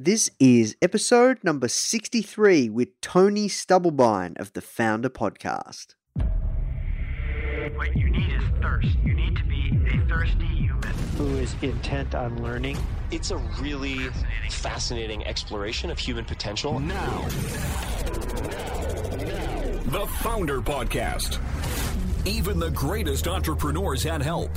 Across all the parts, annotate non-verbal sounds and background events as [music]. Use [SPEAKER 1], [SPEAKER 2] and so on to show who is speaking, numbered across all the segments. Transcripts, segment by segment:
[SPEAKER 1] This is episode number 63 with Tony Stubblebine of the Founder Podcast.
[SPEAKER 2] What you need is thirst. You need to be a thirsty human.
[SPEAKER 3] who is intent on learning.
[SPEAKER 4] It's a really fascinating exploration of human potential.
[SPEAKER 5] Now, the Founder Podcast. Even the greatest entrepreneurs had help.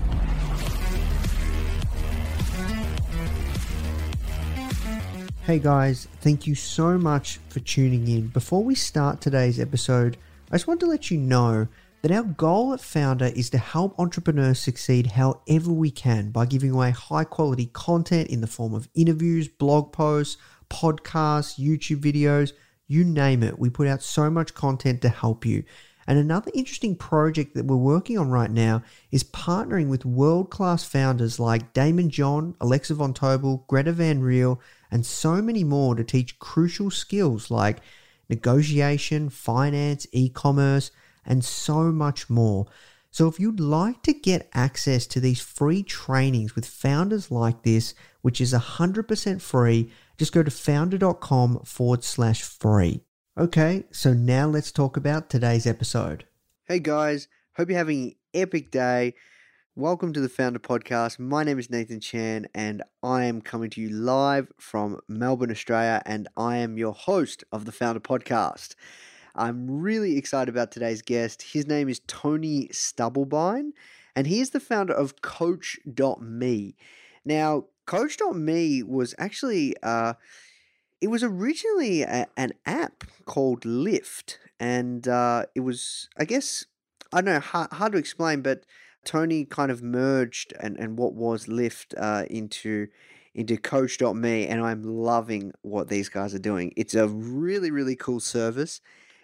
[SPEAKER 1] Hey guys, thank you so much for tuning in. Before we start today's episode, I just want to let you know that our goal at Founder is to help entrepreneurs succeed however we can by giving away high quality content in the form of interviews, blog posts, podcasts, YouTube videos, you name it. We put out so much content to help you. And another interesting project that we're working on right now is partnering with world class founders like Daymond John, Alexa Von Tobel, Gretta Van Riel, and so many more to teach crucial skills like negotiation, finance, e commerce, and so much more. So, if you'd like to get access to these free trainings with founders like this, which is 100% free, just go to founder.com forward slash free. Okay, so now let's talk about today's episode. Hey guys, hope you're having an epic day. Welcome to the Founder Podcast. My name is Nathan Chan, and I am coming to you live from Melbourne, Australia, and I am your host of the Founder Podcast. I'm really excited about today's guest. His name is Tony Stubblebine, and he is the founder of Coach.me. Now, Coach.me was actually, uh, it was originally a, an app called Lift, and uh, it was, I guess, I don't know, hard, hard to explain, but Tony kind of merged and, and what was Lift uh, into into Coach.me, and I'm loving what these guys are doing. It's a really really cool service,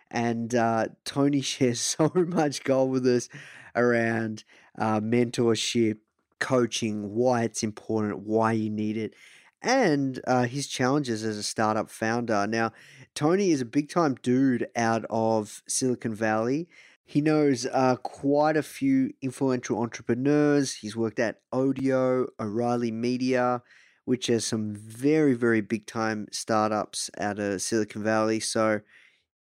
[SPEAKER 1] and uh, Tony [laughs] shares so much gold with us around uh, mentorship, coaching, why it's important, why you need it, and uh, his challenges as a startup founder. Now, Tony is a big time dude out of Silicon Valley. He knows uh, quite a few influential entrepreneurs. He's worked at Odeo, O'Reilly Media, which has some very, very big time startups out of Silicon Valley. So,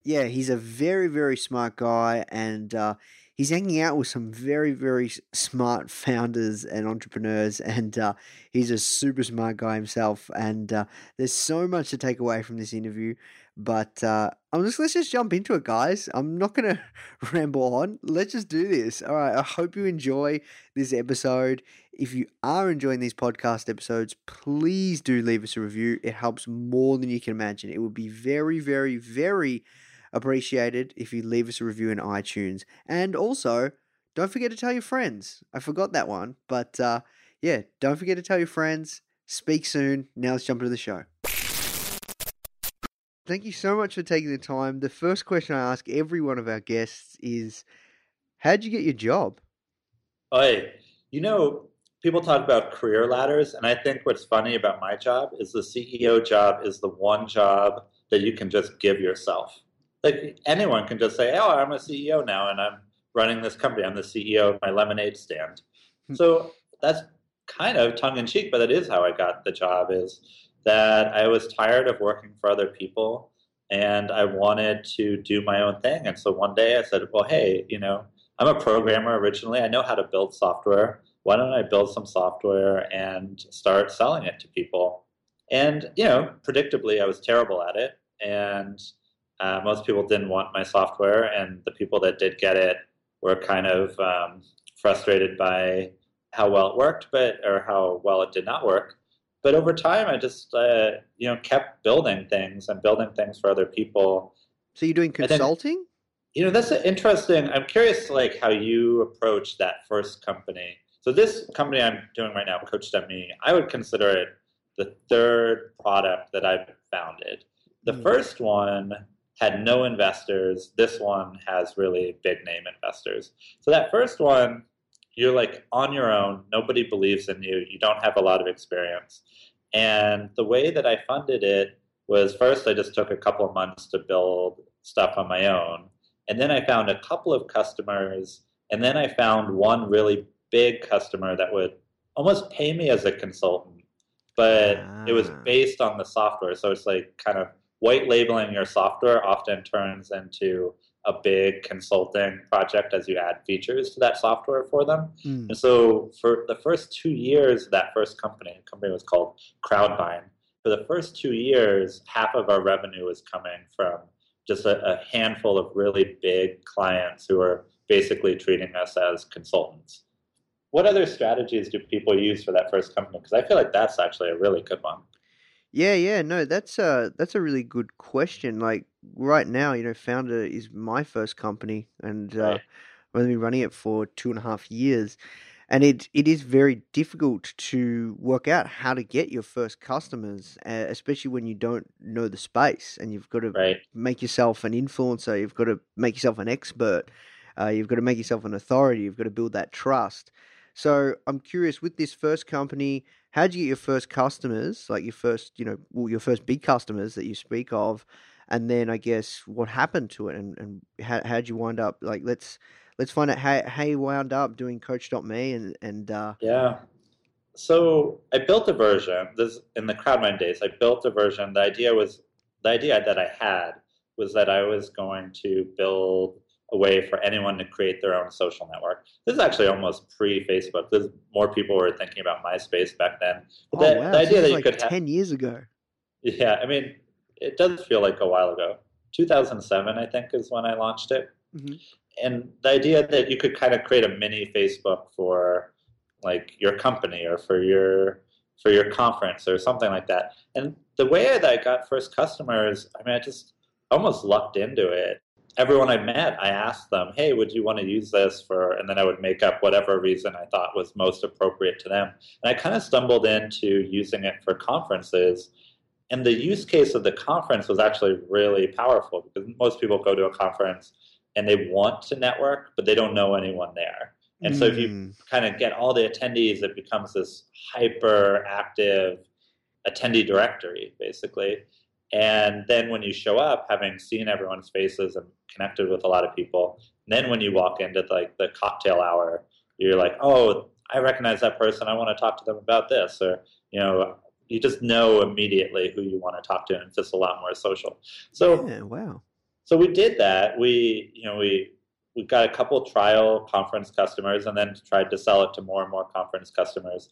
[SPEAKER 1] yeah, he's a very, very smart guy, and uh, he's hanging out with some very, very smart founders and entrepreneurs, and uh, he's a super smart guy himself. And uh, there's so much to take away from this interview, but uh, I'm just let's just jump into it, guys. I'm not gonna [laughs] ramble on. Let's just do this. All right. I hope you enjoy this episode. If you are enjoying these podcast episodes, please do leave us a review. It helps more than you can imagine. It would be very, very, very appreciated if you leave us a review in iTunes. And also, don't forget to tell your friends. I forgot that one, but uh, yeah, don't forget to tell your friends. Speak soon. Now let's jump into the show. Thank you so much for taking the time. The first question I ask every one of our guests is How'd you get your job?
[SPEAKER 6] Hey, you know, people talk about career ladders, and I think what's funny about my job is the CEO job is the one job that you can just give yourself. Like anyone can just say, "Oh, I'm a CEO now, and I'm running this company. I'm the CEO of my lemonade stand." Hmm. so that's kind of tongue in cheek, but that is how I got the job. Is that I was tired of working for other people, and I wanted to do my own thing. And so one day I said, "Well, hey, you know." I'm a programmer originally. I know how to build software. Why don't I build some software and start selling it to people? And, you know, predictably, I was terrible at it. And uh, most people didn't want my software. And the people that did get it were kind of um, frustrated by how well it worked, but or how well it did not work. But over time, I just uh, you know kept building things and building things for other people.
[SPEAKER 1] So you're doing
[SPEAKER 6] then-
[SPEAKER 1] consulting?
[SPEAKER 6] You know, that's interesting. I'm curious, like how you approach that first company. So this company I'm doing right now, Coach Coach.me, I would consider it the third product that I've founded. The
[SPEAKER 1] Mm.
[SPEAKER 6] first one had no investors. This one has really big name investors. So that first one, you're like on your own. Nobody believes in you. You don't have a lot of experience. And the way that I funded it was first I just took a couple of months to build stuff on my own. And then I found a couple of customers. And then I found one really big customer that would almost pay me as a consultant, but it was
[SPEAKER 1] Ah.
[SPEAKER 6] based on the software. So it's like kind of white labeling your software often turns into a big consulting project as you add features to that software for them.
[SPEAKER 1] Mm.
[SPEAKER 6] And so for the first two years of that first company, the company was called CrowdVine. For the first two years, half of our revenue was coming from just a, a handful of really big clients who were basically treating us as consultants. What other strategies do people use for that first company? Because I feel like that's actually a really good one.
[SPEAKER 1] Yeah, yeah, no, that's a that's a really good question. Like right now, you know, Founder is my first company, and uh,
[SPEAKER 6] Right.
[SPEAKER 1] I've only been running it for two and a half years, and it it is very difficult to work out how to get your first customers, uh, especially when you don't know the space, and you've got to
[SPEAKER 6] Right.
[SPEAKER 1] make yourself an influencer. You've got to make yourself an expert. Uh, you've got to make yourself an authority. You've got to build that trust. So I'm curious with this first company, how'd you get your first customers, like your first, you know, well, your first big customers that you speak of, and then I guess what happened to it, and, and how how'd you wind up? Like let's let's find out how how you wound up doing Coach.me and and uh,
[SPEAKER 6] Yeah. So I built a version. This in the CrowdVine days. I built a version. The idea was the idea that I had was that I was going to build a way for anyone to create their own social network. This is actually almost pre-Facebook. There's more people were thinking about MySpace back then. But
[SPEAKER 1] oh
[SPEAKER 6] the,
[SPEAKER 1] wow,
[SPEAKER 6] the idea
[SPEAKER 1] this
[SPEAKER 6] that you
[SPEAKER 1] like
[SPEAKER 6] could have,
[SPEAKER 1] ten years ago.
[SPEAKER 6] yeah, I mean, it does feel like a while ago. 2007, I think, is when I launched it.
[SPEAKER 1] Mhm.
[SPEAKER 6] And the idea that you could kind of create a mini Facebook for like your company or for your for your conference or something like that. And the way that I got first customers, I mean, I just almost lucked into it. Everyone I met, I asked them, "Hey, would you want to use this for?" And then I would make up whatever reason I thought was most appropriate to them. And I kind of stumbled into using it for conferences and the use case of the conference was actually really powerful because most people go to a conference and they want to network, but they don't know anyone there. And so if you
[SPEAKER 1] Mm.
[SPEAKER 6] kind of get all the attendees, it becomes this hyper active attendee directory, basically. And then when you show up, having seen everyone's faces and connected with a lot of people, then when you walk into like the cocktail hour, you're like, oh, I recognize that person. I want to talk to them about this, or you know, you just know immediately who you want to talk to, and it's just a lot more social. So
[SPEAKER 1] yeah, wow.
[SPEAKER 6] so we did that. We, you know, we we got a couple trial conference customers, and then tried to sell it to more and more conference customers.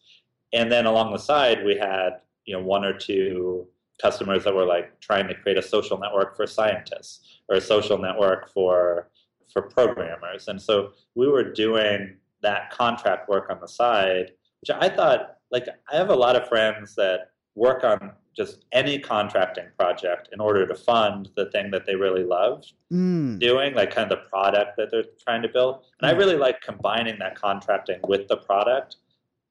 [SPEAKER 6] And then along the side, we had you know one or two customers that were like trying to create a social network for scientists or a social network for for programmers. And so we were doing that contract work on the side, which I thought like I have a lot of friends that work on just any contracting project in order to fund the thing that they really love
[SPEAKER 1] Mm.
[SPEAKER 6] doing, like kind of the product that they're trying to build. And I
[SPEAKER 1] Mm.
[SPEAKER 6] really like combining that contracting with the product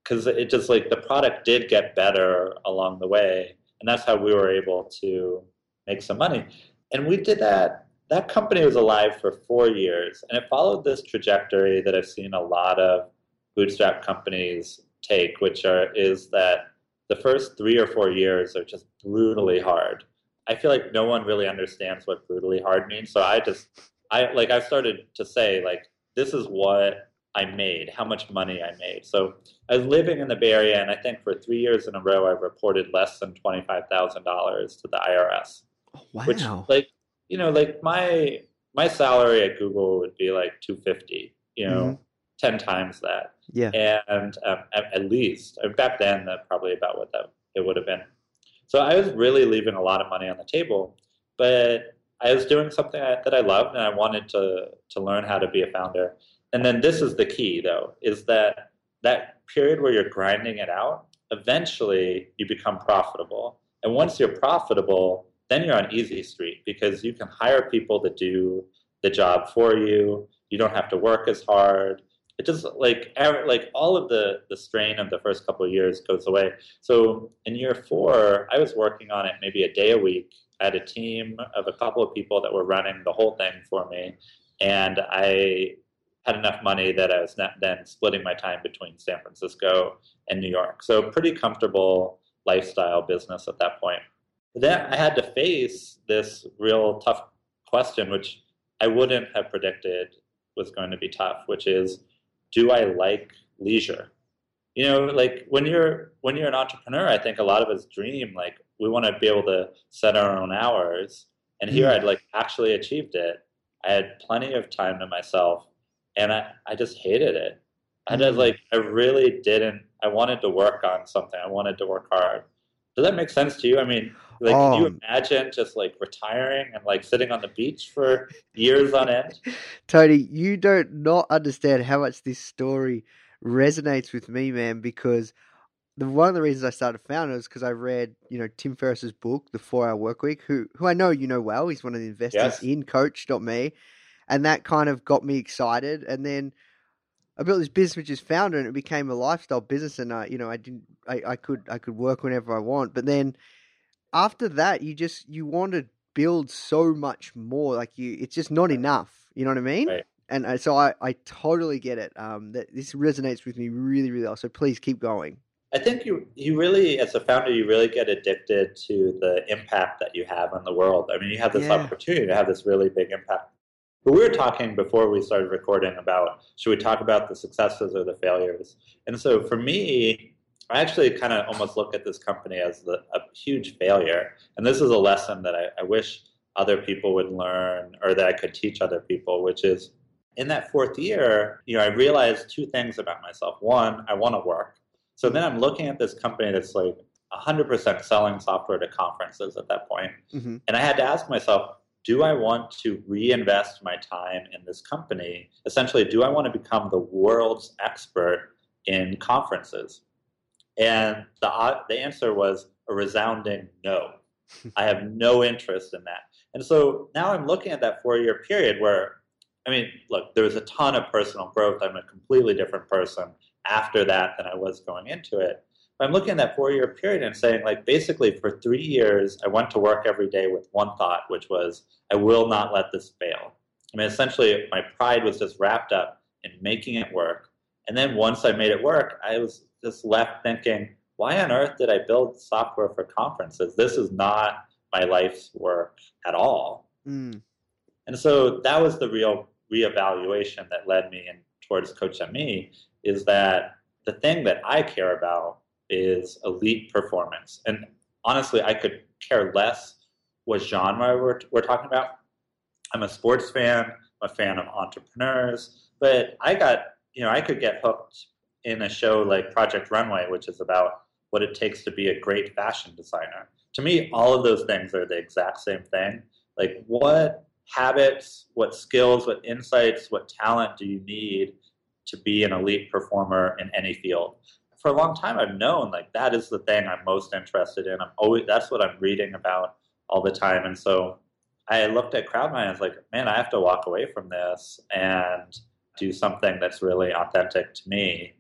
[SPEAKER 6] because it just like the product did get better along the way. And that's how we were able to make some money. And we did that. That company was alive for four years and it followed this trajectory that I've seen a lot of bootstrap companies take, which are is that the first three or four years are just brutally hard. I feel like no one really understands what brutally hard means. So I just I like I started to say like this is what I made, how much money I made. So I was living in the Bay Area, and I think for three years in a row, I reported less than twenty five thousand dollars to the IRS.
[SPEAKER 1] Oh, wow.
[SPEAKER 6] Which, like, you know, like my my salary at Google would be like two fifty. You know,
[SPEAKER 1] Mhm.
[SPEAKER 6] ten times that
[SPEAKER 1] yeah.
[SPEAKER 6] and um, at, at least back then that probably about what that it would have been so i was really leaving a lot of money on the table but i was doing something that i loved and i wanted to to learn how to be a founder and then this is the key though, is that that period where you're grinding it out, eventually you become profitable. And once you're profitable, then you're on easy street because you can hire people to do the job for you. You don't have to work as hard. It just like like all of the the strain of the first couple of years goes away. So in year four, I was working on it maybe a day a week. I had a team of a couple of people that were running the whole thing for me, and I had enough money that I was then splitting my time between San Francisco and New York. So pretty comfortable lifestyle business at that point. But Then I had to face this real tough question, which I wouldn't have predicted was going to be tough, which is, do I like leisure? You know, like when you're when you're an entrepreneur, I think a lot of us dream like we want to be able to set our own hours. And here mm. I'd like actually achieved it. I had plenty of time to myself and I, I just hated it. I just mm. like I really didn't I wanted to work on something. I wanted to work hard. Does that make sense to you? I mean, like, can you um, imagine just like retiring and like sitting on the beach for years on end? [laughs]
[SPEAKER 1] Tony, you don't not understand how much this story resonates with me, man. Because the one of the reasons I started Founder is because I read, you know, Tim Ferriss's book, The Four Hour Work Week, who who I know you know well. He's one of the investors yes. in Coach.me, and that kind of got me excited. And then I built this business which is founder, and it became a lifestyle business. And I, you know, I didn't, I, I could, I could work whenever I want. But then after that, you just you want to build so much more. Like you, it's just not enough. You know what I mean?
[SPEAKER 6] Right.
[SPEAKER 1] And uh, so I, I totally get it. Um, that this resonates with me really, really well. So please keep going.
[SPEAKER 6] I think you you really, as a founder, you really get addicted to the impact that you have on the world. I mean, you have this yeah. opportunity to have this really big impact but we were talking before we started recording about should we talk about the successes or the failures? And so for me, I actually kind of almost look at this company as the, a huge failure. And this is a lesson that I, I wish other people would learn or that I could teach other people, which is in that fourth year, you know, I realized two things about myself. One, I want to work. So then I'm looking at this company that's like 100% selling software to conferences at that point. Mm-hmm. And I had to ask myself, do I want to reinvest my time in this company? Essentially, do I want to become the world's expert in conferences? And the, uh, the answer was a resounding no. [laughs] I have no interest in that. And so now I'm looking at that four year period where, I mean, look, there was a ton of personal growth. I'm a completely different person after that than I was going into it. I'm looking at that four year period and saying, like, basically for three years, I went to work every day with one thought, which was, I will not let this fail. I mean, essentially, my pride was just wrapped up in making it work. And then once I made it work, I was just left thinking, why on earth did I build software for conferences? This is not my life's work at all. Mm. And so that was the real reevaluation that led me in towards Coach.me is that the thing that I care about is elite performance. And honestly, I could care less what genre we're, we're talking about. I'm a sports fan, I'm a fan of entrepreneurs, but I got, you know, I could get hooked in a show like Project Runway, which is about what it takes to be a great fashion designer. To me, all of those things are the exact same thing. Like, what habits, what skills, what insights, what talent do you need to be an elite performer in any field? For a long time I've known like that is the thing I'm most interested in. I'm always that's what I'm reading about all the time. And so I looked at CrowdVine and I was like, man, I have to walk away from this and do something that's really authentic to me.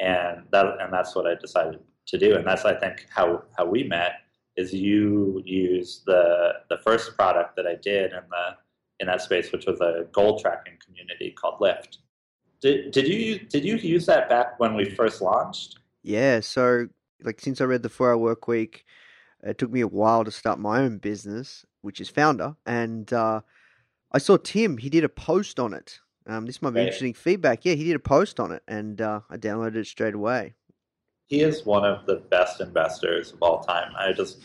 [SPEAKER 6] And that and that's what I decided to do. And that's I think how how we met is you use the the first product that I did in the in that space, which was a goal tracking community called Lift. Did, did you did you use that back when we first launched?
[SPEAKER 1] Yeah, so like since I read the Four Hour Work Week, it took me a while to start my own business, which is founder, and uh, I saw Tim. He did a post on it. Um, this might be interesting feedback. Yeah, he did a post on it, and uh, I downloaded it straight away.
[SPEAKER 6] He is one of the best investors of all time. I just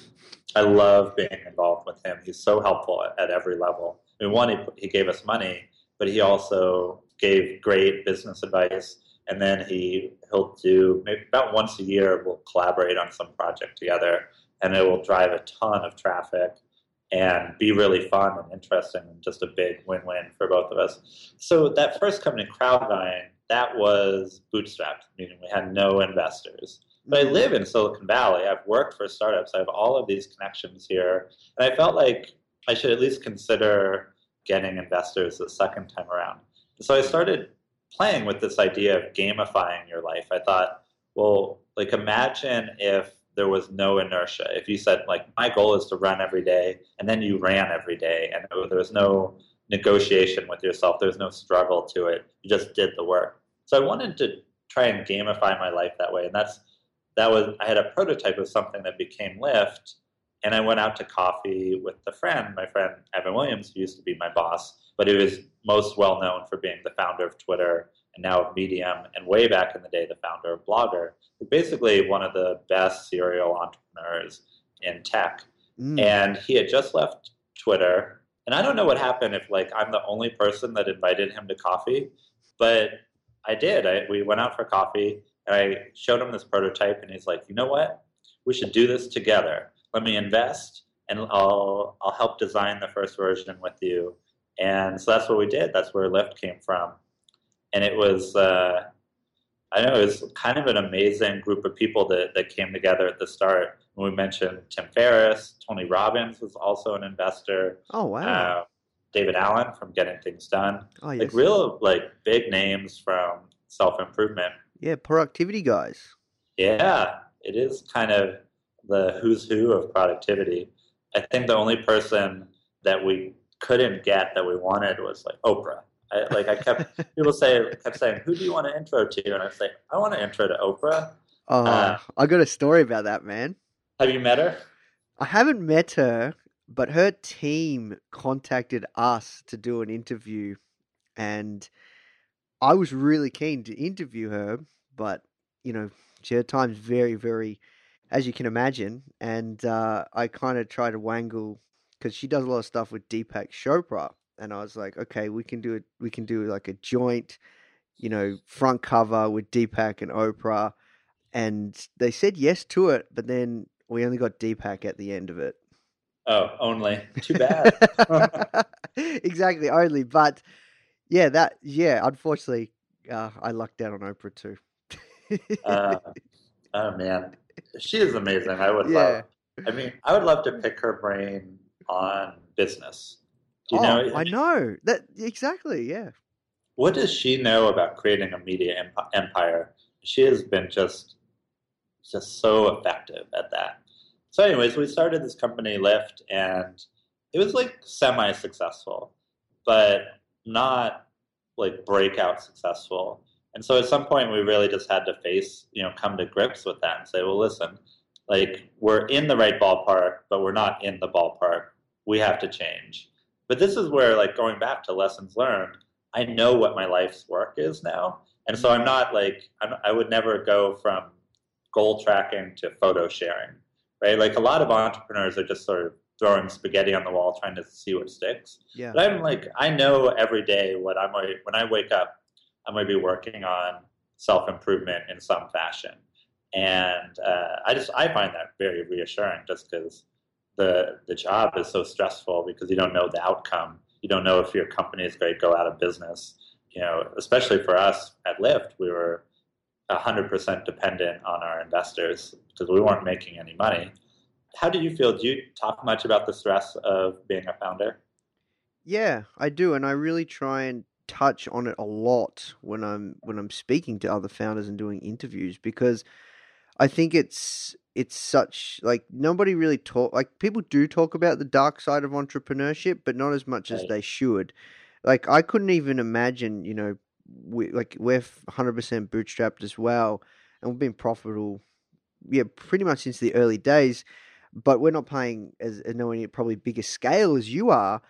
[SPEAKER 6] I love being involved with him. He's so helpful at, at every level. I mean, one, he, he gave us money, but he also gave great business advice. And then he he'll do maybe about once a year we'll collaborate on some project together, and it will drive a ton of traffic. and be really fun and interesting and just a big win-win for both of us. So that first company, Crowdvine, that was bootstrapped, meaning we had no investors. But I live in Silicon Valley. I've worked for startups. I have all of these connections here. And I felt like I should at least consider getting investors the second time around. So I started playing with this idea of gamifying your life. I thought, well, like imagine if there was no inertia. If you said, like, my goal is to run every day, and then you ran every day, and there was no negotiation with yourself, there's no struggle to it. You just did the work. So I wanted to try and gamify my life that way. And that's that was I had a prototype of something that became Lift, and I went out to coffee with a friend, my friend Evan Williams, who used to be my boss, but he was most well known for being the founder of Twitter and now of Medium, and way back in the day, the founder of Blogger. Basically, one of the best serial entrepreneurs in tech. Mm. And he had just left Twitter. And I don't know what happened if like I'm the only person that invited him to coffee, but I did. I, we went out for coffee and I showed him this prototype, and he's like, you know what? We should do this together. Let me invest, and I'll I'll help design the first version with you. And so that's what we did. That's where Lift came from, and it was. Uh, I know it was kind of an amazing group of people that, that came together at the start. we mentioned Tim Ferriss, Tony Robbins was also an investor.
[SPEAKER 1] Oh wow!
[SPEAKER 6] Uh, David Allen from Getting Things Done.
[SPEAKER 1] Oh, yes.
[SPEAKER 6] Like real like big names from self improvement
[SPEAKER 1] yeah, productivity guys.
[SPEAKER 6] Yeah, it is kind of the who's who of productivity. I think the only person that we couldn't get that we wanted was like Oprah. I, like I kept [laughs] people say kept saying, "Who do you want to intro to?" And I say, "I want to intro to Oprah."
[SPEAKER 1] Oh, uh, I got a story about that, man.
[SPEAKER 6] Have you met her?
[SPEAKER 1] I haven't met her, but her team contacted us to do an interview, and I was really keen to interview her, but you know, she had times very, very, as you can imagine, and uh, I kind of tried to wangle because she does a lot of stuff with Deepak Chopra, and I was like, okay, we can do it. We can do like a joint, you know, front cover with Deepak and Oprah, and they said yes to it, but then we only got Deepak at the end of it.
[SPEAKER 6] Oh, only too bad. [laughs]
[SPEAKER 1] exactly, only. But yeah, that yeah. Unfortunately, uh, I lucked out on Oprah too.
[SPEAKER 6] uh, oh man, she is amazing. I would yeah. love. I mean, I would love to pick her brain on business.
[SPEAKER 1] You oh, know? I know that exactly. Yeah.
[SPEAKER 6] What does she know about creating a media empire? She has been just, just so effective at that. So, anyways, we started this company, Lift, and it was like semi-successful, but not like breakout successful. And so at some point, we really just had to face, you know, come to grips with that and say, well, listen, like we're in the right ballpark, but we're not in the ballpark. We have to change. But this is where, like, going back to lessons learned, I know what my life's work is now. And so I'm not like, I'm, I would never go from goal tracking to photo sharing, right? Like a lot of entrepreneurs are just sort of throwing spaghetti on the wall trying to see what sticks.
[SPEAKER 1] Yeah.
[SPEAKER 6] But I'm like, I know every day what I'm, when I wake up, I'm going to be working on self improvement in some fashion. And uh, I just I find that very reassuring, just because the the job is so stressful because you don't know the outcome. You don't know if your company is going to go out of business. You know, especially for us at Lift, we were 100% dependent on our investors because we weren't making any money. How do you feel? Do you talk much about the stress of being a founder?
[SPEAKER 1] Yeah, I do, and I really try and touch on it a lot when I'm when I'm speaking to other founders and doing interviews because I think it's it's such like nobody really talk like people do talk about the dark side of entrepreneurship but not as much right. as they should. Like I couldn't even imagine you know we like we're 100% bootstrapped as well and we've been profitable yeah pretty much since the early days but we're not playing as, as knowing probably bigger scale as you are.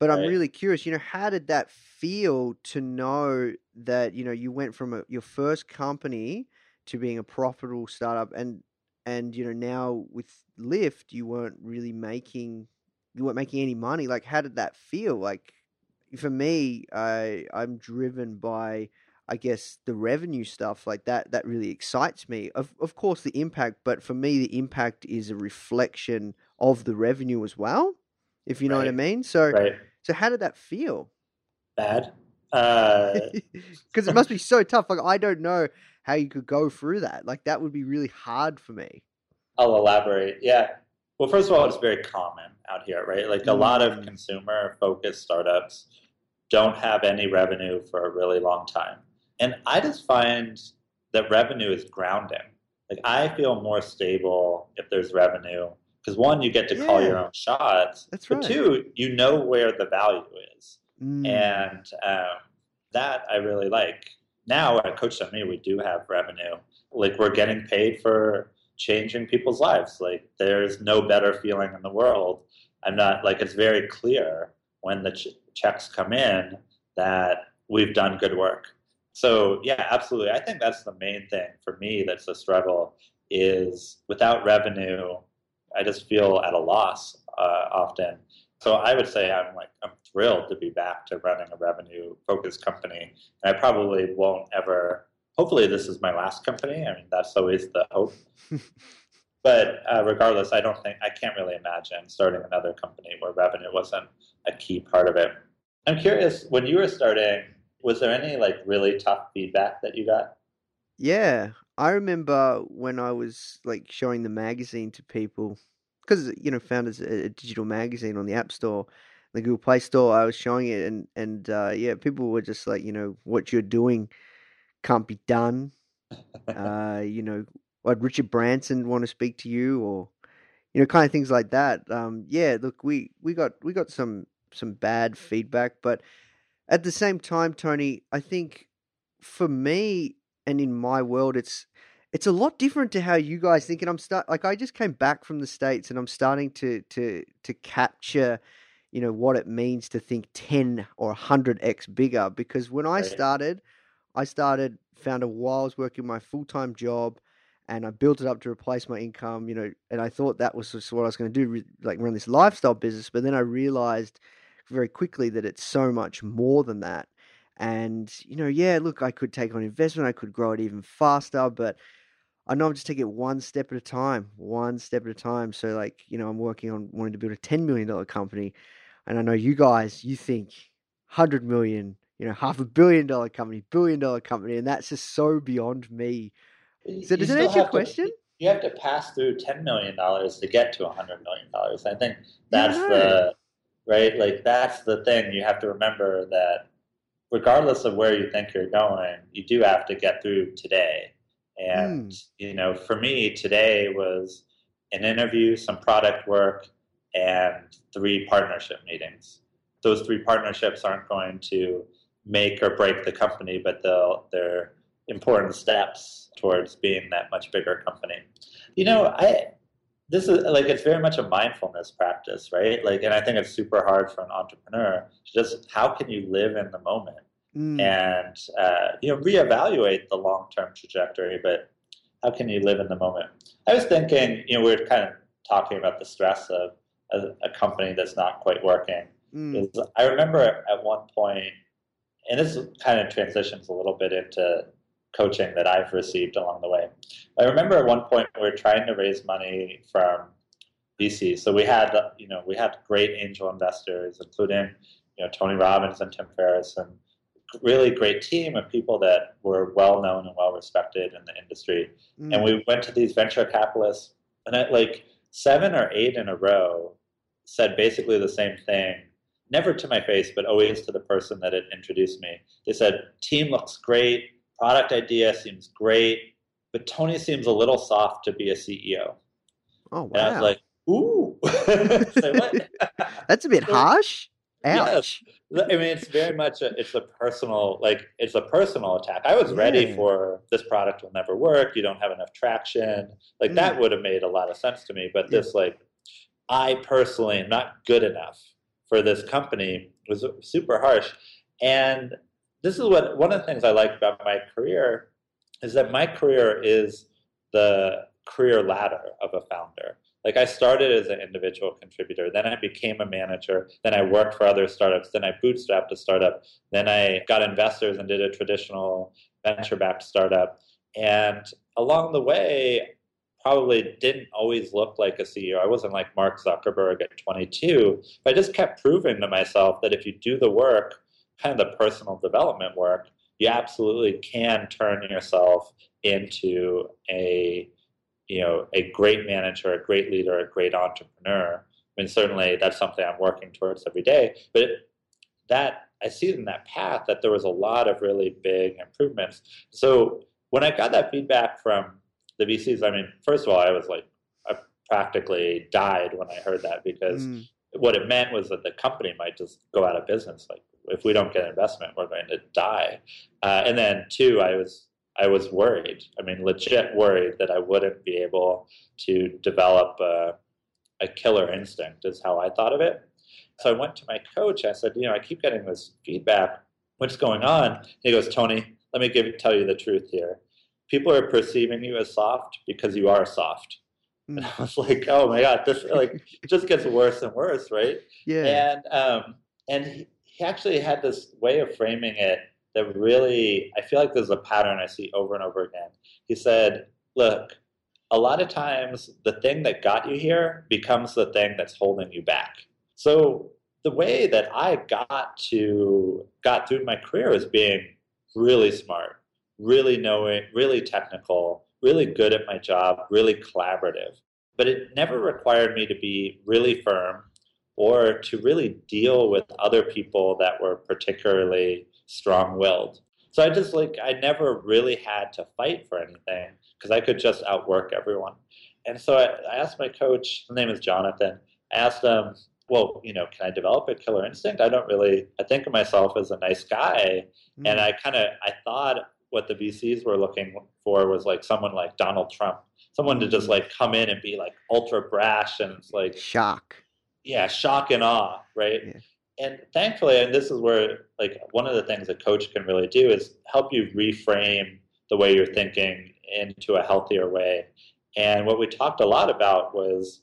[SPEAKER 1] But I'm really curious, you know, how did that feel to know that, you know, you went from a, your first company to being a profitable startup and and you know, now with Lift you weren't really making you weren't making any money. Like how did that feel? Like for me, I I'm driven by I guess the revenue stuff like that that really excites me. Of of course the impact, but for me the impact is a reflection of the revenue as well. if you know what I mean. So,
[SPEAKER 6] right?
[SPEAKER 1] so how did that feel?
[SPEAKER 6] Bad. Uh, [laughs]
[SPEAKER 1] Because it must be so tough. Like I don't know how you could go through that. Like that would be really hard for me.
[SPEAKER 6] I'll elaborate. Yeah. Well, first of all, it's very common out here, right? Like a lot of
[SPEAKER 1] Mm.
[SPEAKER 6] consumer focused startups don't have any revenue for a really long time. And I just find that revenue is grounding. Like I feel more stable if there's revenue because one, you get to call your own shots.
[SPEAKER 1] That's right.
[SPEAKER 6] but two, you know where the value is.
[SPEAKER 1] Mm.
[SPEAKER 6] And um, that I really like. Now at Coach Me, we do have revenue. Like we're getting paid for changing people's lives. Like there's no better feeling in the world. I'm not like it's very clear when the ch- checks come in that we've done good work. So yeah, absolutely. I think that's the main thing for me. That's a struggle is without revenue, I just feel at a loss uh, often. So I would say I'm like I'm thrilled to be back to running a revenue focused company. And I probably won't ever. Hopefully, this is my last company. I mean, that's always the hope. [laughs] but uh, regardless, I don't think I can't really imagine starting another company where revenue wasn't a key part of it. I'm curious when you were starting. Was there any like really tough feedback that you got?
[SPEAKER 1] Yeah, I remember when I was like showing the magazine to people because you know, founders a, a digital magazine on the App Store, the Google Play Store. I was showing it, and and uh, yeah, people were just like, you know, what you're doing can't be done. [laughs] uh, you know, would Richard Branson want to speak to you, or you know, kind of things like that. Um, yeah, look, we we got we got some some bad feedback, but at the same time, Tony, I think for me and in my world, it's it's a lot different to how you guys think. And I'm start like I just came back from the states, and I'm starting to to to capture, you know, what it means to think ten or hundred x bigger. Because when I started, I started found a while I was working my full time job. And I built it up to replace my income, you know, and I thought that was just what I was going to do, like run this lifestyle business. But then I realized very quickly that it's so much more than that. And, you know, yeah, look, I could take on investment, I could grow it even faster, but I know I'm just taking it one step at a time, one step at a time. So, like, you know, I'm working on wanting to build a $10 million company. And I know you guys, you think 100 million, you know, half a billion dollar company, billion dollar company. And that's just so beyond me. So,
[SPEAKER 6] You
[SPEAKER 1] does that answer your
[SPEAKER 6] have to-
[SPEAKER 1] question?
[SPEAKER 6] you have to pass through ten million dollars to get to hundred million dollars. I think that's
[SPEAKER 1] know.
[SPEAKER 6] the right. Like that's the thing. You have to remember that regardless of where you think you're going, you do have to get through today. And mm. you know, for me, today was an interview, some product work, and three partnership meetings. Those three partnerships aren't going to make or break the company, but they'll they're important steps towards being that much bigger company. You know, I this is like it's very much a mindfulness practice, right? Like, and I think it's super hard for an entrepreneur to just how can you live in the moment
[SPEAKER 1] Mm,
[SPEAKER 6] and uh, you know reevaluate the long term trajectory, but how can you live in the moment? I was thinking, you know, we are kind of talking about the stress of a, a company that's not quite working
[SPEAKER 1] mm,
[SPEAKER 6] is I remember at one point, and this kind of transitions a little bit into coaching that I've received along the way. I remember at one point we were trying to raise money from VC. So we had, you know, we had great angel investors, including, you know, Tony Robbins and Tim Ferriss, and really great team of people that were well known and well respected in the industry
[SPEAKER 1] mm.
[SPEAKER 6] and we went to these venture capitalists and at like seven or eight in a row said basically the same thing never to my face but always to the person that had introduced me they said team looks great product idea seems great but tony seems a little soft to be a ceo
[SPEAKER 1] oh,
[SPEAKER 6] and i was
[SPEAKER 1] wow.
[SPEAKER 6] like ooh? [laughs] [laughs]
[SPEAKER 1] That's a bit [laughs] harsh.
[SPEAKER 6] Yes. I mean, it's very much a, it's a personal like it's a personal attack. I was ready for this product will never work. You don't have enough traction. Like that would have made a lot of sense to me. But
[SPEAKER 1] Mm. Yeah.
[SPEAKER 6] this like, I personally am not good enough for this company was super harsh. And this is what one of the things I like about my career is that my career is the career ladder of a founder. Like I started as an individual contributor, then I became a manager, then I worked for other startups, then I bootstrapped a startup, then I got investors and did a traditional venture backed startup. And along the way, probably didn't always look like a CEO. I wasn't like Mark Zuckerberg at 22, but I just kept proving to myself that if you do the work, kind of the personal development work, you absolutely can turn yourself into a you know a great manager, a great leader, a great entrepreneur. I mean, certainly that's something I'm working towards every day. But that I see in that path that there was a lot of really big improvements. So when I got that feedback from the VCs, I mean, first of all, I was like, I practically died when I heard that because mm. what it meant was that the company might just go out of business. Like, if we don't get investment, we're going to die. Uh, and then two, I was I was worried. I mean, legit worried that I wouldn't be able to develop a, a killer instinct, is how I thought of it. So I went to my coach. I said, you know, I keep getting this feedback. What's going on? He goes, Tony, let me give tell you the truth here. People are perceiving you as soft because you are soft. Mm. And [laughs] I was like, oh my god, this like [laughs] just gets worse and worse, right?
[SPEAKER 1] Yeah.
[SPEAKER 6] And um, and he, he actually had this way of framing it that really, I feel like there's a pattern I see over and over again. He said, Look, a lot of times the thing that got you here becomes the thing that's holding you back. So the way that I got to got through my career is being really smart, really knowing, really technical, really good at my job, really collaborative. But it never required me to be really firm or to really deal with other people that were particularly strong willed. So I just like, I never really had to fight for anything because I could just outwork everyone. And so I, I, asked my coach, his name is Jonathan, I asked him, well, you know, can I develop a killer instinct? I don't really, I think of myself as a nice guy. Mm. And I kind of, I thought what the VCs were looking for was like someone like Donald Trump, someone to just mm. like come in and be like ultra brash and it's like
[SPEAKER 1] shock.
[SPEAKER 6] Yeah, shock and awe, right? Yeah and thankfully, and this is where like one of the things a coach can really do is help you reframe the way you're thinking into a healthier way. And what we talked a lot about was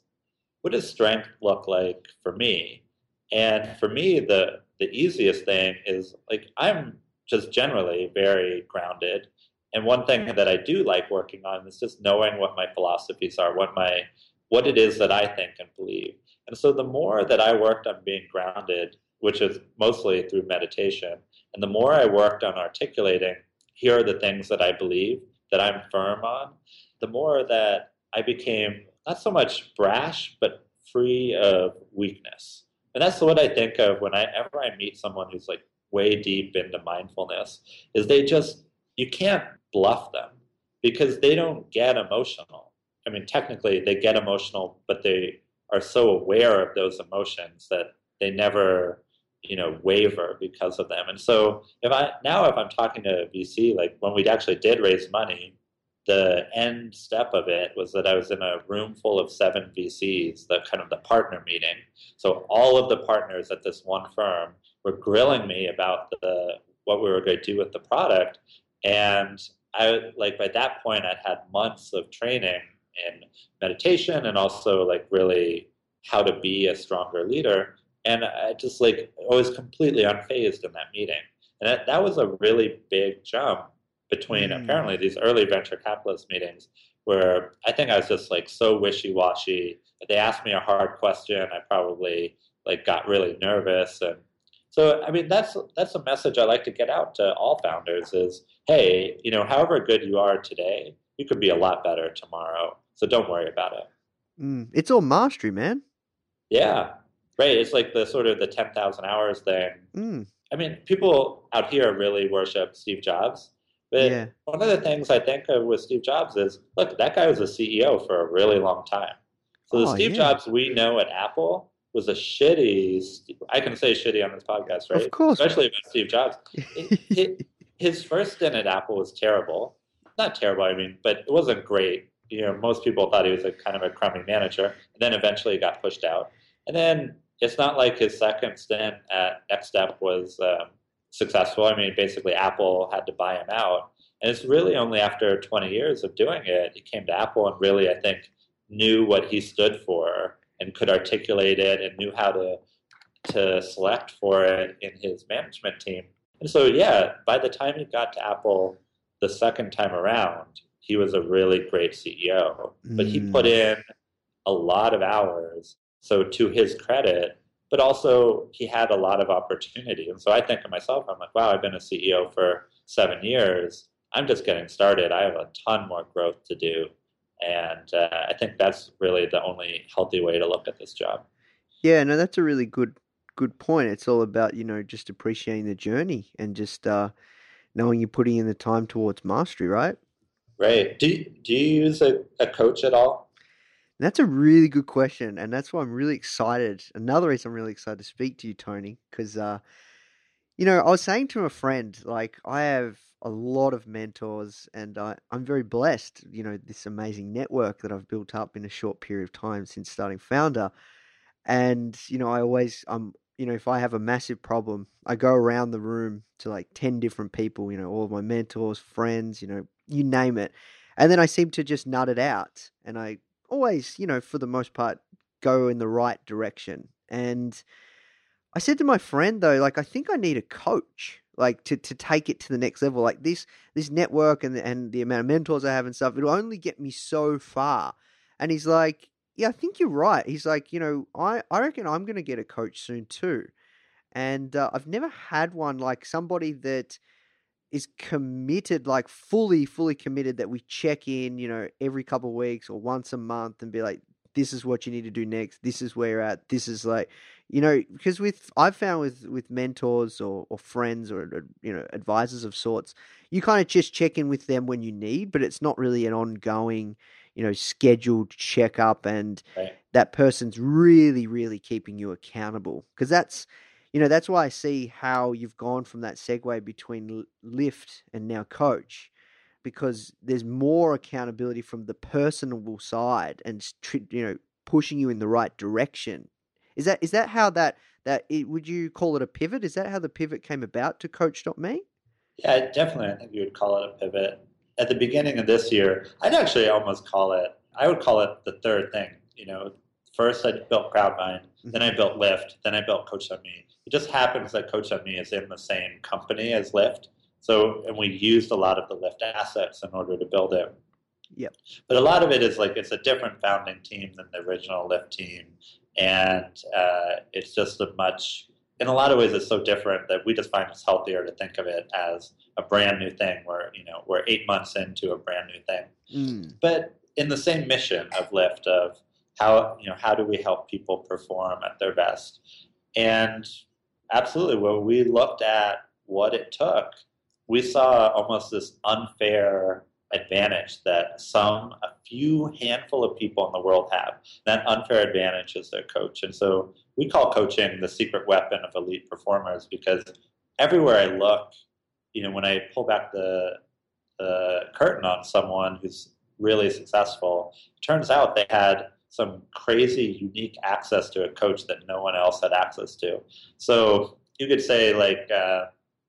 [SPEAKER 6] what does strength look like for me? And for me, the the easiest thing is like I'm just generally very grounded. And one thing that I do like working on is just knowing what my philosophies are, what my what it is that I think and believe. And so the more that I worked on being grounded, which is mostly through meditation, and the more I worked on articulating, here are the things that I believe, that I'm firm on, the more that I became not so much brash, but free of weakness. And that's what I think of whenever I meet someone who's like way deep into mindfulness, is they just, you can't bluff them because they don't get emotional. I mean, technically they get emotional, but they are so aware of those emotions that they never you know waver because of them. And so if i now if i'm talking to vc like when we actually did raise money the end step of it was that i was in a room full of seven vcs the kind of the partner meeting. So all of the partners at this one firm were grilling me about the what we were going to do with the product. And i like by that point i'd had months of training in meditation and also like really how to be a stronger leader. And I just like I was completely unfazed in that meeting. And that, that was a really big jump between mm. apparently these early venture capitalist meetings where I think I was just like so wishy washy. They asked me a hard question, I probably like got really nervous and so I mean that's that's a message I like to get out to all founders is hey, you know, however good you are today, you could be a lot better tomorrow. So don't worry about it.
[SPEAKER 1] Mm. It's all mastery, man.
[SPEAKER 6] Yeah, right. It's like the sort of the ten thousand hours thing.
[SPEAKER 1] Mm.
[SPEAKER 6] I mean, people out here really worship Steve Jobs. But yeah. one of the things I think of with Steve Jobs is, look, that guy was a CEO for a really long time. So the oh, Steve yeah. Jobs we know at Apple was a shitty. I can say shitty on this podcast, right?
[SPEAKER 1] Of course,
[SPEAKER 6] especially about Steve Jobs. [laughs] his first stint at Apple was terrible. Not terrible, I mean, but it wasn't great. You know, most people thought he was a kind of a crummy manager. And then eventually he got pushed out. And then it's not like his second stint at NextStep was um, successful. I mean, basically, Apple had to buy him out. And it's really only after 20 years of doing it, he came to Apple and really, I think, knew what he stood for and could articulate it and knew how to to select for it in his management team. And so, yeah, by the time he got to Apple the second time around, he was a really great CEO, but he put
[SPEAKER 1] Mm.
[SPEAKER 6] in a lot of hours. So to his credit, but also he had a lot of opportunity. And so I think of myself, I'm like, wow, I've been a CEO for seven years. I'm just getting started. I have a ton more growth to do. And uh, I think that's really the only healthy way to look at this job.
[SPEAKER 1] Yeah, no, that's a really good good point. It's all about, you know, just appreciating the journey and just uh knowing you're putting in the time towards mastery, right?
[SPEAKER 6] Right. Do you, do you use a, a coach at all?
[SPEAKER 1] And that's a really good question, and that's why I'm really excited. Another reason I'm really excited to speak to you, Tony, because uh, you know, I was saying to a friend, like I have a lot of mentors, and I, I'm very blessed. You know, this amazing network that I've built up in a short period of time since starting Founder, and you know, I always, um, you know, if I have a massive problem, I go around the room to like ten different people. You know, all of my mentors, friends, you know, you name it, and then I seem to just nut it out, and I always, you know, for the most part, go in the right direction. And I said to my friend though, like I think I need a coach, like to to take it to the next level. Like this this network and and the amount of mentors I have and stuff, it'll only get me so far. And he's like, Yeah, I think you're right. He's like, you know, I, I reckon I'm gonna get a coach soon too. And uh, I've never had one like somebody that is committed, like fully, fully committed that we check in, you know, every couple of weeks or once a month and be like, this is what you need to do next. This is where you're at. This is like, you know, because with I've found with with mentors or or friends or you know advisors of sorts, you kind of just check in with them when you need, but it's not really an ongoing, you know, scheduled checkup, and
[SPEAKER 6] Right.
[SPEAKER 1] that person's really, really keeping you accountable because that's you know that's why I see how you've gone from that segue between lift and now coach because there's more accountability from the personable side and you know pushing you in the right direction is that is that how that that it, would you call it a pivot is that how the pivot came about to coach.me
[SPEAKER 6] Yeah, definitely. I think you would call it a pivot. At the beginning of this year, I'd actually almost call it, I would call it the third thing. You know, first I built CrowdVine, then I built Lift, then I built Coach.me. It just happens that Coach.me is in the same company as Lift. So, and we used a lot of the Lift assets in order to build it.
[SPEAKER 1] Yep.
[SPEAKER 6] But a lot of it is like it's a different founding team than the original Lift team. And uh, it's just a much, in a lot of ways, it's so different that we just find it's healthier to think of it as a brand new thing where, you know, we're eight months into a brand new thing.
[SPEAKER 1] mm.
[SPEAKER 6] But in the same mission of Lift of how, you know, how do we help people perform at their best? And absolutely, when we looked at what it took, we saw almost this unfair advantage that some, a few handful of people in the world have. That unfair advantage is their coach. And so we call coaching the secret weapon of elite performers because everywhere I look, you know, when I pull back the, the curtain on someone who's really successful, it turns out they had some crazy unique access to a coach that no one else had access to. So you could say like uh,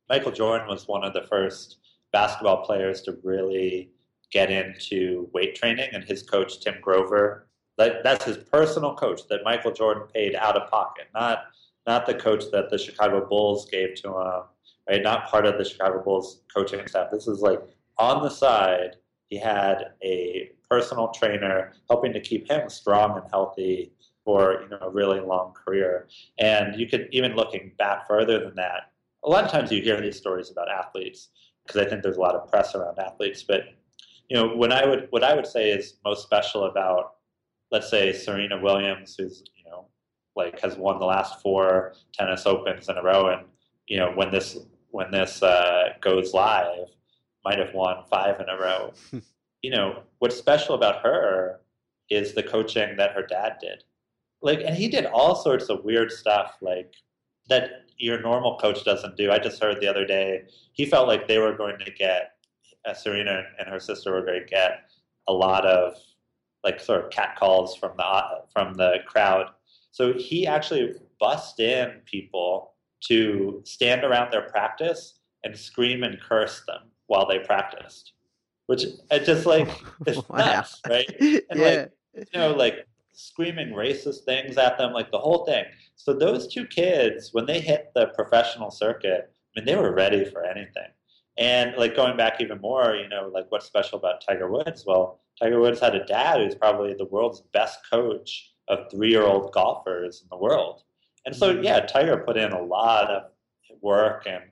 [SPEAKER 6] Michael Jordan was one of the first basketball players to really get into weight training, and his coach Tim Grover. That, that's his personal coach that Michael Jordan paid out of pocket, not not the coach that the Chicago Bulls gave to him, right? Not part of the Chicago Bulls coaching staff. This is like on the side. He had a personal trainer helping to keep him strong and healthy for you know a really long career. And you could even looking back further than that. A lot of times you hear these stories about athletes because I think there's a lot of press around athletes. But you know, when I would what I would say is most special about, let's say Serena Williams, who's you know like has won the last four tennis opens in a row, and you know when this when this uh, goes live, might have won five in a row. [laughs] you know what's special about her is the coaching that her dad did. Like, and he did all sorts of weird stuff, like that your normal coach doesn't do. I just heard the other day he felt like they were going to get uh, Serena and her sister were going to get a lot of like sort of cat calls from the from the crowd. So he actually bussed in people to stand around their practice and scream and curse them while they practiced, which it just like it's [laughs]
[SPEAKER 1] Wow.
[SPEAKER 6] nuts, right? [laughs]
[SPEAKER 1] yeah
[SPEAKER 6] like, you know, like screaming racist things at them, like the whole thing. So those two kids, when they hit the professional circuit, I mean, they were ready for anything. And like going back even more, you know, like what's special about Tiger Woods? Well, Tiger Woods had a dad who's probably the world's best coach of three-year-old golfers in the world. And so, mm-hmm. yeah, Tiger put in a lot of work and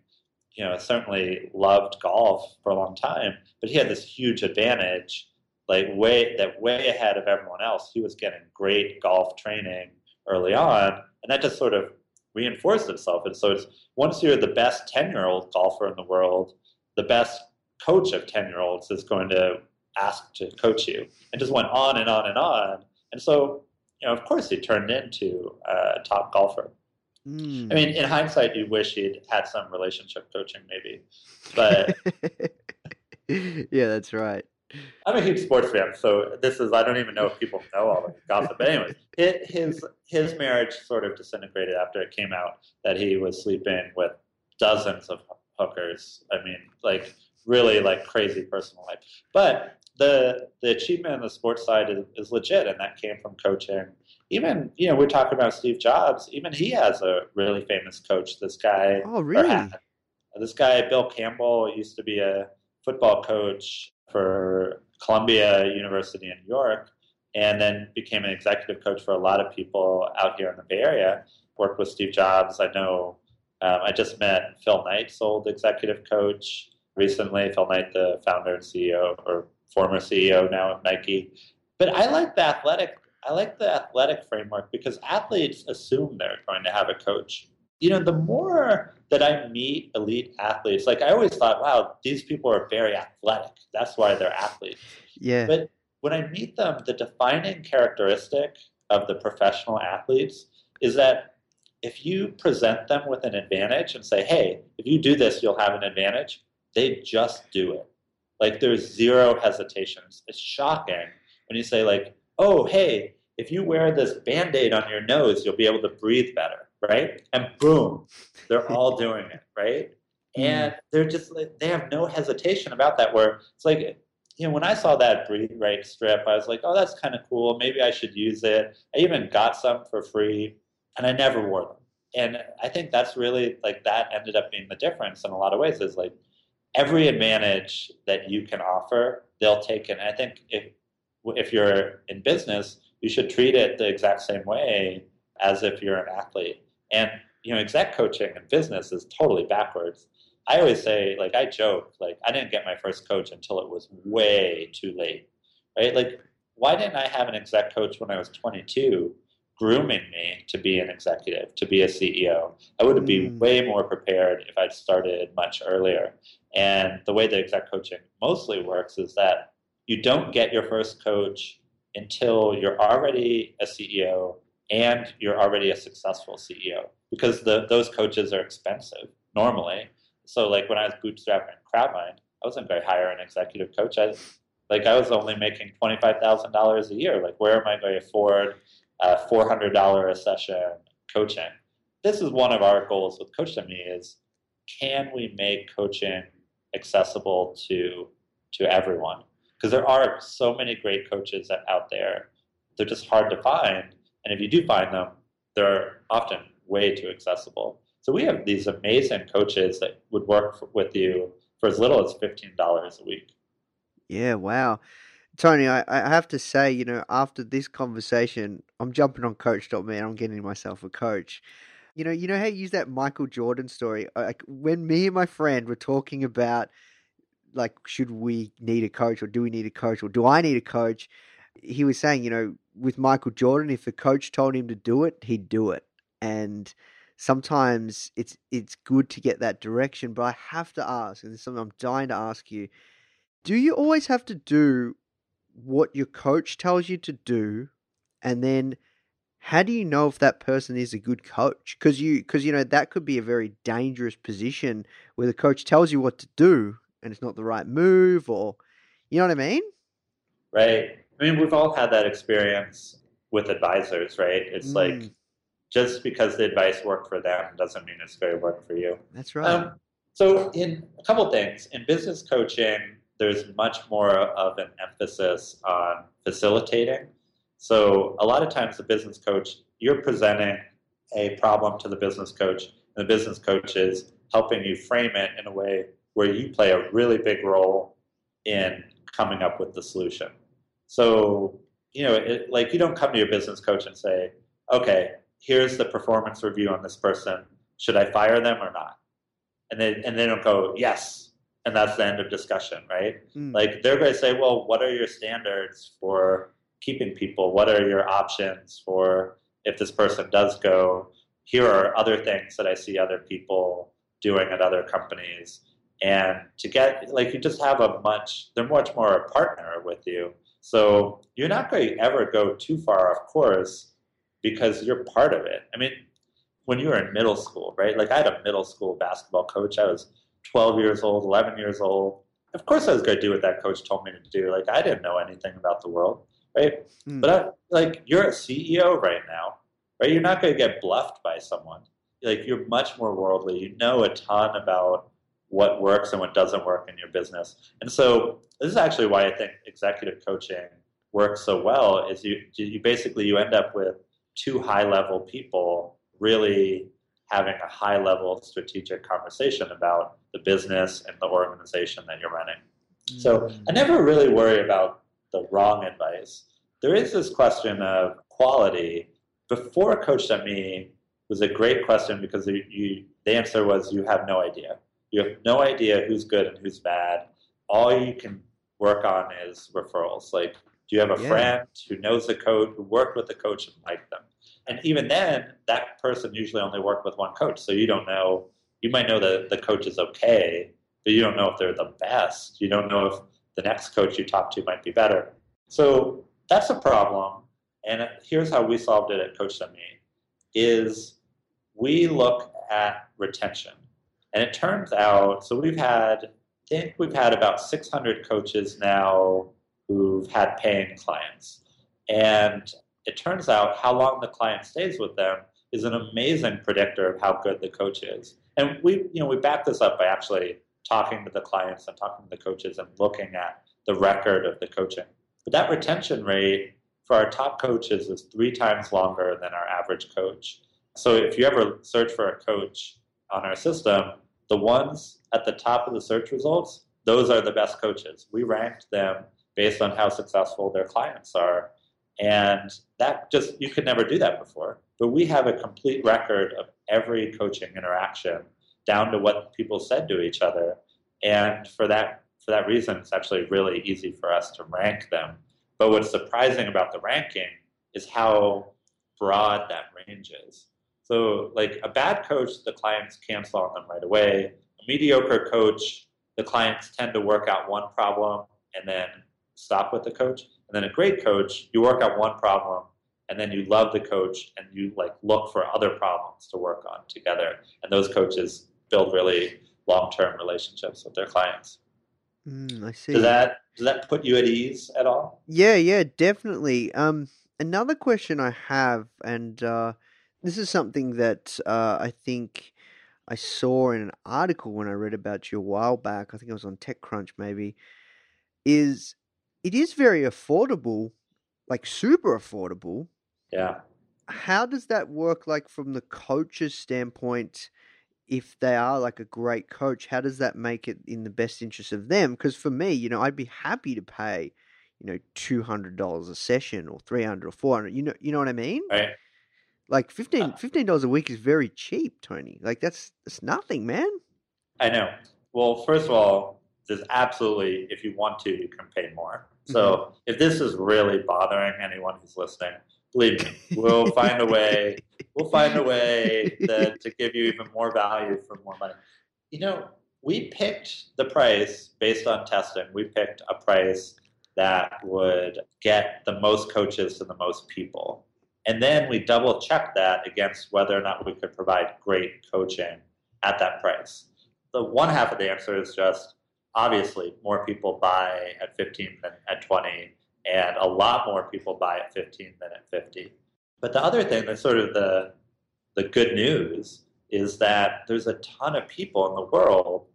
[SPEAKER 6] you know certainly loved golf for a long time, but he had this huge advantage, like way that way ahead of everyone else. He was getting great golf training early on, and that just sort of reinforced itself. And so, it's once you're the best ten-year-old golfer in the world, the best coach of ten-year-olds is going to ask to coach you, and just went on and on and on. And so, you know, of course, he turned into a top golfer.
[SPEAKER 1] Mm.
[SPEAKER 6] I mean, in hindsight, you wish he'd had some relationship coaching, maybe. But [laughs]
[SPEAKER 1] yeah, that's right.
[SPEAKER 6] I'm a huge sports fan, so this is I don't even know if people know all the gossip. But anyways, his his marriage sort of disintegrated after it came out that he was sleeping with dozens of hookers. I mean, like really like crazy personal life. But the the achievement on the sports side is, is legit, and that came from coaching. Even you know we're talking about Steve Jobs. Even he has a really famous coach. This guy.
[SPEAKER 1] Oh, really?
[SPEAKER 6] had. This guy, Bill Campbell, used to be a football coach for Columbia University in New York, and then became an executive coach for a lot of people out here in the Bay Area. Worked with Steve Jobs. I know. Um, I just met Phil Knight's old executive coach recently. Phil Knight, the founder and CEO, or former CEO now of Nike. But I like the athletic. I like the athletic framework because athletes assume they're going to have a coach. You know, the more that I meet elite athletes, like I always thought, wow, these people are very athletic. That's why they're athletes.
[SPEAKER 1] Yeah.
[SPEAKER 6] But when I meet them, the defining characteristic of the professional athletes is that if you present them with an advantage and say, hey, if you do this, you'll have an advantage, they just do it. Like there's zero hesitations. It's shocking when you say, like, oh, hey, if you wear this band aid on your nose, you'll be able to breathe better, right? And boom, they're [laughs] all doing it, right? Mm. And they're just like, they have no hesitation about that. Where it's like, you know, when I saw that breathe right strip, I was like, oh, that's kind of cool. Maybe I should use it. I even got some for free, and I never wore them. And I think that's really like that ended up being the difference in a lot of ways. Is like every advantage that you can offer, they'll take it. And I think if if you're in business, you should treat it the exact same way as if you're an athlete. And you know, exec coaching in business is totally backwards. I always say, like, I joke, like, I didn't get my first coach until it was way too late, right? Like, why didn't I have an exec coach when I was 22 grooming me to be an executive, to be a CEO? I would have been
[SPEAKER 1] Mm.
[SPEAKER 6] way more prepared if I'd started much earlier. And the way that exec coaching mostly works is that you don't get your first coach until you're already a CEO and you're already a successful CEO because the, those coaches are expensive normally. So like when I was bootstrapping CrowdVine, I wasn't going to hire an executive coach. I like I was only making twenty five thousand dollars a year. Like where am I going to afford uh, four hundred dollar a session coaching? This is one of our goals with Coach.me is can we make coaching accessible to to everyone? Because there are so many great coaches out there. They're just hard to find, and if you do find them, they're often way too accessible. So we have these amazing coaches that would work with you for as little as fifteen dollars a week.
[SPEAKER 1] Yeah, wow. Tony, I, I have to say, you know, after this conversation, I'm jumping on Coach.me and I'm getting myself a coach. You know, you know how you use that Michael Jordan story? Like when me and my friend were talking about like should we need a coach or do we need a coach or do I need a coach? He was saying, you know, with Michael Jordan, if the coach told him to do it, he'd do it. And sometimes it's it's good to get that direction, but I have to ask, and this is something I'm dying to ask you, do you always have to do what your coach tells you to do and then how do you know if that person is a good coach because you because you know that could be a very dangerous position where the coach tells you what to do and it's not the right move or you know what i mean
[SPEAKER 6] right? I mean, we've all had that experience with advisors, right? It's like
[SPEAKER 1] Mm.
[SPEAKER 6] just because the advice worked for them doesn't mean it's going to work for you.
[SPEAKER 1] that's right
[SPEAKER 6] Um, so, in a couple things, in business coaching, there's much more of an emphasis on facilitating. So, a lot of times, the business coach, you're presenting a problem to the business coach, and the business coach is helping you frame it in a way where you play a really big role in coming up with the solution. So, you know, it, like you don't come to your business coach and say, okay, here's the performance review on this person. Should I fire them or not? And they, and they don't go, yes. And that's the end of discussion, right?
[SPEAKER 1] Mm.
[SPEAKER 6] Like they're going to say, well, what are your standards for keeping people? What are your options for if this person does go? Here are other things that I see other people doing at other companies. And to get, like, you just have a much, they're much more a partner with you. So you're not going to ever go too far off course because you're part of it. I mean, when you were in middle school, right? Like, I had a middle school basketball coach. I was 12 years old, 11 years old. Of course, I was going to do what that coach told me to do. Like, I didn't know anything about the world, right?
[SPEAKER 1] Mm.
[SPEAKER 6] But I, like, you're a CEO right now, right? You're not going to get bluffed by someone. Like, you're much more worldly. You know a ton about what works and what doesn't work in your business. And so, this is actually why I think executive coaching works so well. Is you you basically you end up with two high level people really having a high level strategic conversation about the business and the organization that you're running. So mm. I never really worry about the wrong advice. There is this question of quality. Before Coach.me was a great question because you, the answer was you have no idea. You have no idea who's good and who's bad. All you can work on is referrals. Like, do you have a
[SPEAKER 1] Yeah.
[SPEAKER 6] friend who knows the coach, who worked with the coach and liked them? And even then, that person usually only worked with one coach. So you don't know, you might know that the coach is okay, but you don't know if they're the best. You don't know if the next coach you talk to might be better. So that's a problem. And here's how we solved it at Coach Me is we look at retention. And it turns out, so we've had, I think we've had about 600 coaches now who've had paying clients. And it turns out how long the client stays with them is an amazing predictor of how good the coach is. And we, you know, we back this up by actually talking to the clients and talking to the coaches and looking at the record of the coaching. But that retention rate for our top coaches is three times longer than our average coach. So if you ever search for a coach on our system, the ones at the top of the search results, those are the best coaches. We ranked them based on how successful their clients are. And that just, you could never do that before. But we have a complete record of every coaching interaction down to what people said to each other. And for that, for that reason, it's actually really easy for us to rank them. But what's surprising about the ranking is how broad that range is. So, like a bad coach, the clients cancel on them right away. A mediocre coach, the clients tend to work out one problem and then stop with the coach. And then a great coach, you work out one problem and then you love the coach and you like look for other problems to work on together. And those coaches build really long-term relationships with their clients.
[SPEAKER 1] Mm, I see.
[SPEAKER 6] Does that does that put you at ease at all?
[SPEAKER 1] Yeah, yeah, definitely. Um, another question I have, and uh, this is something that uh, I think I saw in an article when I read about you a while back. I think it was on TechCrunch, maybe. Is it is very affordable, like super affordable.
[SPEAKER 6] Yeah.
[SPEAKER 1] How does that work, like from the coach's standpoint? If they are like a great coach, how does that make it in the best interest of them? Because for me, you know, I'd be happy to pay you know, two hundred dollars a session or three hundred or four hundred. You know, you know what I mean?
[SPEAKER 6] Right.
[SPEAKER 1] Like 15
[SPEAKER 6] Uh
[SPEAKER 1] dollars a week is very cheap, Tony. Like that's that's nothing, man.
[SPEAKER 6] I know. Well, first of all, there's absolutely, if you want to, you can pay more. So if this is really bothering anyone who's listening, believe me, we'll find a way. We'll find a way that, to give you even more value for more money. You know, we picked the price based on testing. We picked a price that would get the most coaches to the most people. And then we double check that against whether or not we could provide great coaching at that price. The one half of the answer is just obviously more people buy at 15 than at 20, and a lot more people buy at 15 than at 50. But the other thing that's sort of the, the good news is that there's a ton of people in the world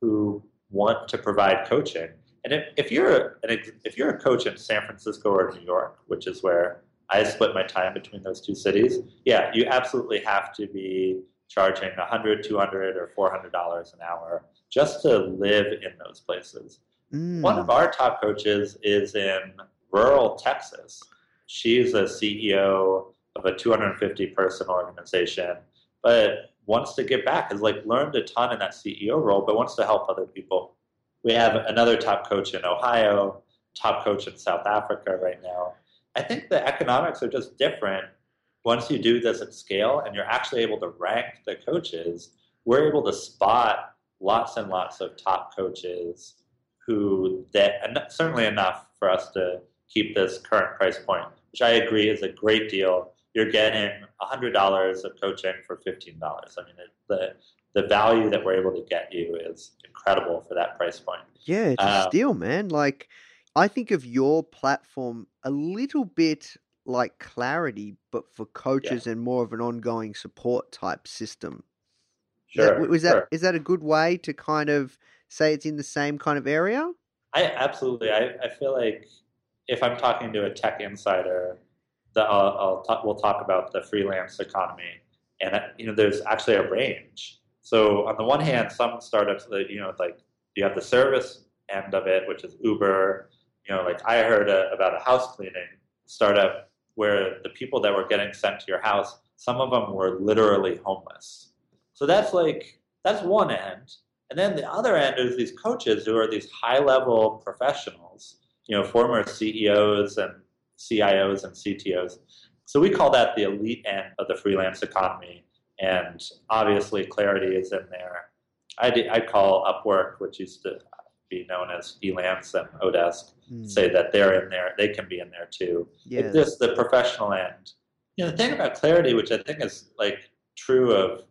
[SPEAKER 6] who want to provide coaching. And if, if you're an, if you're a coach in San Francisco or New York, which is where I split my time between those two cities, yeah, you absolutely have to be charging 100, 200, or 400 dollars an hour just to live in those places.
[SPEAKER 1] Mm.
[SPEAKER 6] One of our top coaches is in rural Texas. She's a CEO of a 250 person organization, but wants to give back, has like learned a ton in that CEO role, but wants to help other people. We have another top coach in Ohio, top coach in South Africa right now. I think the economics are just different once you do this at scale and you're actually able to rank the coaches. We're able to spot lots and lots of top coaches who that and certainly enough for us to keep this current price point, which I agree is a great deal. You're getting hundred dollars of coaching for fifteen dollars. I mean, it, the the value that we're able to get you is incredible for that price point.
[SPEAKER 1] Yeah, it's a
[SPEAKER 6] Um,
[SPEAKER 1] steal, man. Like, I think of your platform a little bit like Clarity, but for coaches and more of an ongoing support type system. Is that-
[SPEAKER 6] Sure,
[SPEAKER 1] was that
[SPEAKER 6] sure.
[SPEAKER 1] is that a good way to kind of say it's in the same kind of area?
[SPEAKER 6] I absolutely. I, I feel like if I'm talking to a tech insider, that I'll, I'll talk, we'll talk about the freelance economy, and you know, there's actually a range. So on the one hand, some startups that you know, like you have the service end of it, which is Uber. You know, like I heard a, about a house cleaning startup where the people that were getting sent to your house, some of them were literally homeless. So that's like that's one end. And then the other end is these coaches who are these high level professionals, you know, former CEOs and CIOs and CTOs. So we call that the elite end of the freelance economy. And obviously, Clarity is in there. I'd, I'd call Upwork, which used to be known as Elance and Odesk,
[SPEAKER 1] Mm,
[SPEAKER 6] say that they're in there. They can be in there too.
[SPEAKER 1] yeah,
[SPEAKER 6] It's just the professional end. You know, the thing about clarity, which I think is like true of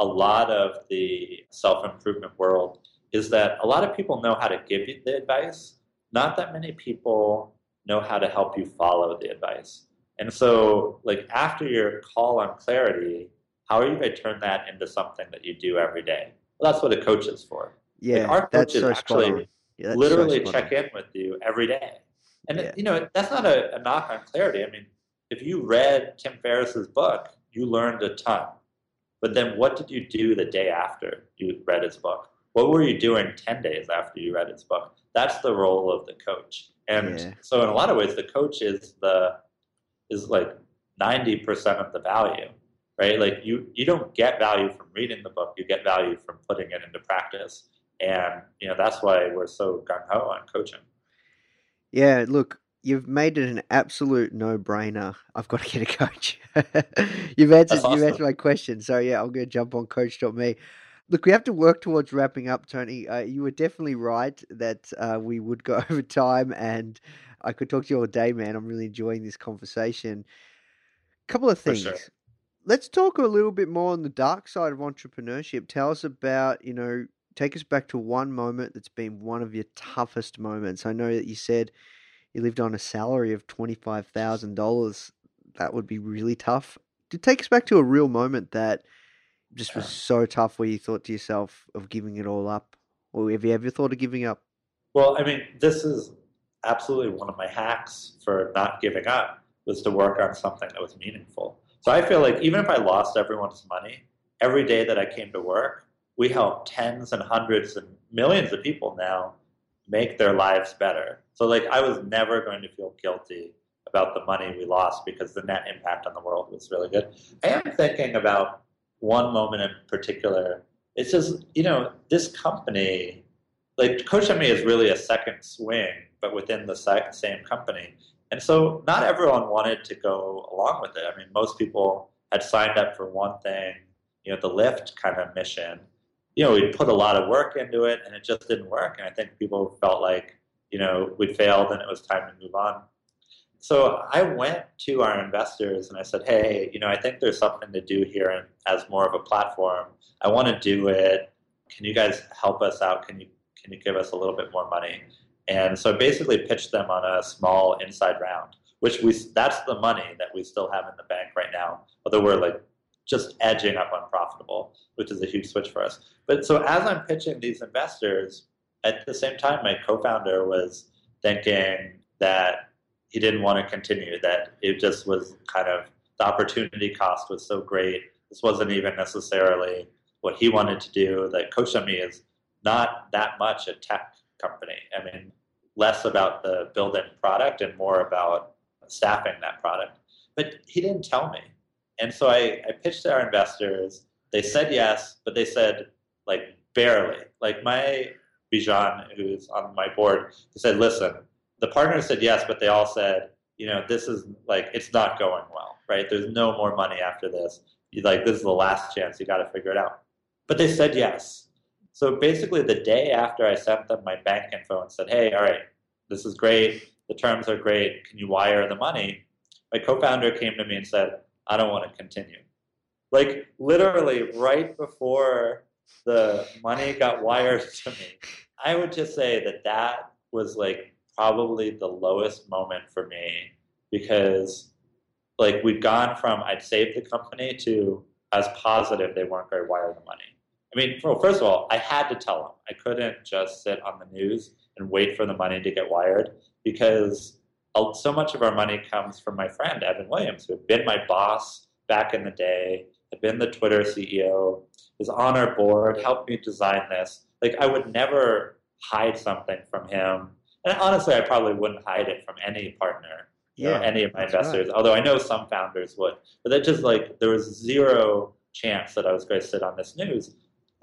[SPEAKER 6] a lot of the self improvement world, is that a lot of people know how to give you the advice. Not that many people know how to help you follow the advice. And so, like after your call on clarity, how are you going to turn that into something that you do every day? Well, that's what a coach is for.
[SPEAKER 1] Yeah.
[SPEAKER 6] our
[SPEAKER 1] that's
[SPEAKER 6] coaches
[SPEAKER 1] so
[SPEAKER 6] actually.
[SPEAKER 1] Yeah, that's so
[SPEAKER 6] literally check in with you every day. And
[SPEAKER 1] Yeah.
[SPEAKER 6] you know that's not a, a knock on clarity. I mean, if you read Tim Ferriss's book, you learned a ton. But then, what did you do the day after you read his book? What were you doing ten days after you read his book? That's the role of the coach. And
[SPEAKER 1] Yeah.
[SPEAKER 6] so, in a lot of ways, the coach is the is like ninety percent of the value, right? Like you you don't get value from reading the book; you get value from putting it into practice. And you know that's why we're so gung ho on coaching.
[SPEAKER 1] Yeah, look, you've made it an absolute no-brainer. I've got to get a coach. [laughs] you've answered
[SPEAKER 6] That's
[SPEAKER 1] you've answered my question. So yeah, I'm going to jump on coach.me. Look, we have to work towards wrapping up, Tony. Uh, you were definitely right that uh, we would go [laughs] over time, and I could talk to you all day, man. I'm really enjoying this conversation. Couple of things.
[SPEAKER 6] sure.
[SPEAKER 1] Let's talk a little bit more on the dark side of entrepreneurship. Tell us about, you know, take us back to one moment that's been one of your toughest moments. I know that you said you lived on a salary of $25,000. That would be really tough. To take us back to a real moment that just was so tough where you thought to yourself of giving it all up. Or have you ever thought of giving up?
[SPEAKER 6] Well, I mean, this is absolutely one of my hacks for not giving up was to work on something that was meaningful. So I feel like even if I lost everyone's money, every day that I came to work, we help tens and hundreds and millions of people now make their lives better. So like I was never going to feel guilty about the money we lost because the net impact on the world was really good. I am thinking about one moment in particular. It's just, you know, this company like Coach is really a second swing, but within the same company. And so not everyone wanted to go along with it. I mean, most people had signed up for one thing, you know, the lift kind of mission. You know, we'd put a lot of work into it and it just didn't work. And I think people felt like, you know, we failed and it was time to move on. So I went to our investors and I said, hey, you know, I think there's something to do here as more of a platform. I want to do it. Can you guys help us out? Can you can you give us a little bit more money? And so I basically pitched them on a small inside round, which we that's the money that we still have in the bank right now, although we're like just edging up on profitable, which is a huge switch for us. But so as I'm pitching these investors, at the same time my co-founder was thinking that he didn't want to continue, that it just was kind of the opportunity cost was so great. This wasn't even necessarily what he wanted to do. That Me is not that much a tech company. I mean, less about the built-in product and more about staffing that product. But he didn't tell me. And so I, I pitched to our investors. They said yes, but they said like barely. Like my Bijan, who's on my board, he said, listen, the partners said yes, but they all said, you know, this is like it's not going well, right? There's no more money after this. You like this is the last chance. You got to figure it out. But they said yes. So basically, the day after I sent them my bank info and said, hey, all right, this is great. The terms are great. Can you wire the money? My co-founder came to me and said, I don't want to continue. Like literally right before the money got wired to me. I would just say that that was like probably the lowest moment for me because like we'd gone from I'd saved the company to as positive they weren't going to wire the money. I mean, well, first of all, I had to tell them. I couldn't just sit on the news and wait for the money to get wired because so much of our money comes from my friend Evan Williams, who had been my boss back in the day, had been the Twitter CEO, is on our board, helped me design this. Like I would never hide something from him. And honestly, I probably wouldn't hide it from any partner, yeah, know, any of my investors. Right. Although I know some founders would, but that just like there was zero chance that I was going to sit on this news.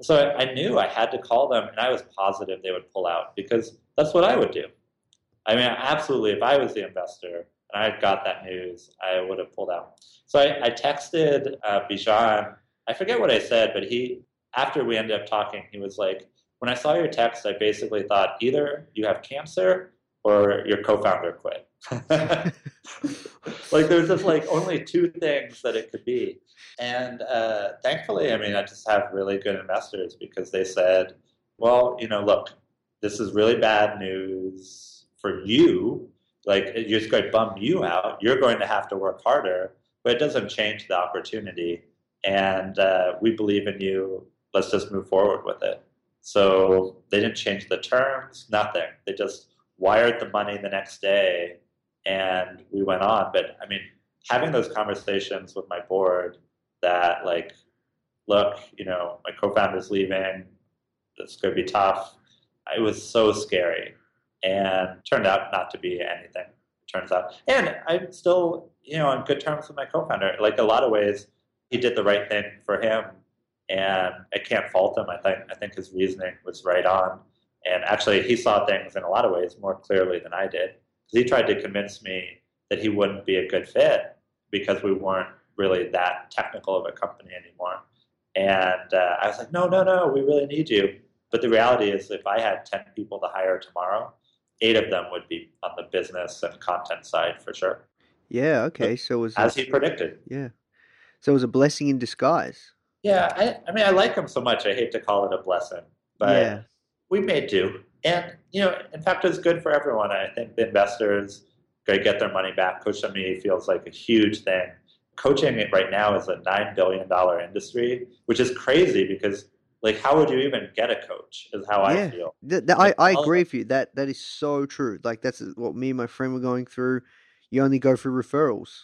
[SPEAKER 6] So I, I knew I had to call them, and I was positive they would pull out because that's what I would do. I mean, absolutely, if I was the investor and I had got that news, I would have pulled out. So I, I texted uh, Bijan. I forget what I said, but he, after we ended up talking, he was like, when I saw your text, I basically thought either you have cancer or your co-founder quit. [laughs] like there's just like only two things that it could be. And uh, thankfully, I mean, I just have really good investors because they said, well, you know, look, this is really bad news for you, like it's going to bum you out. You're going to have to work harder, but it doesn't change the opportunity. And uh, we believe in you. Let's just move forward with it. So they didn't change the terms, nothing. They just wired the money the next day, and we went on. But I mean, having those conversations with my board that like, look, you know, my co-founder's leaving. It's going to be tough. It was so scary and turned out not to be anything. Turns out, and I'm still, you know, on good terms with my co-founder. Like a lot of ways, he did the right thing for him, and I can't fault him. I think I think his reasoning was right on, and actually, he saw things in a lot of ways more clearly than I did. He tried to convince me that he wouldn't be a good fit because we weren't really that technical of a company anymore. And uh, I was like, no, no, no, we really need you. But the reality is, if I had 10 people to hire tomorrow, eight of them would be on the business and content side for sure.
[SPEAKER 1] Yeah. Okay. So it was
[SPEAKER 6] as he predicted.
[SPEAKER 1] Yeah. So it was a blessing in disguise.
[SPEAKER 6] Yeah. I, I mean, I like him so much. I hate to call it a blessing, but yeah. we made do. And you know, in fact, it's good for everyone. I think the investors to get their money back. Coach me feels like a huge thing. Coaching right now is a nine billion dollar industry, which is crazy because like how would you even get a coach is how yeah. i feel.
[SPEAKER 1] Th- th- I, I agree with you. That that is so true. Like that's what me and my friend were going through. You only go through referrals.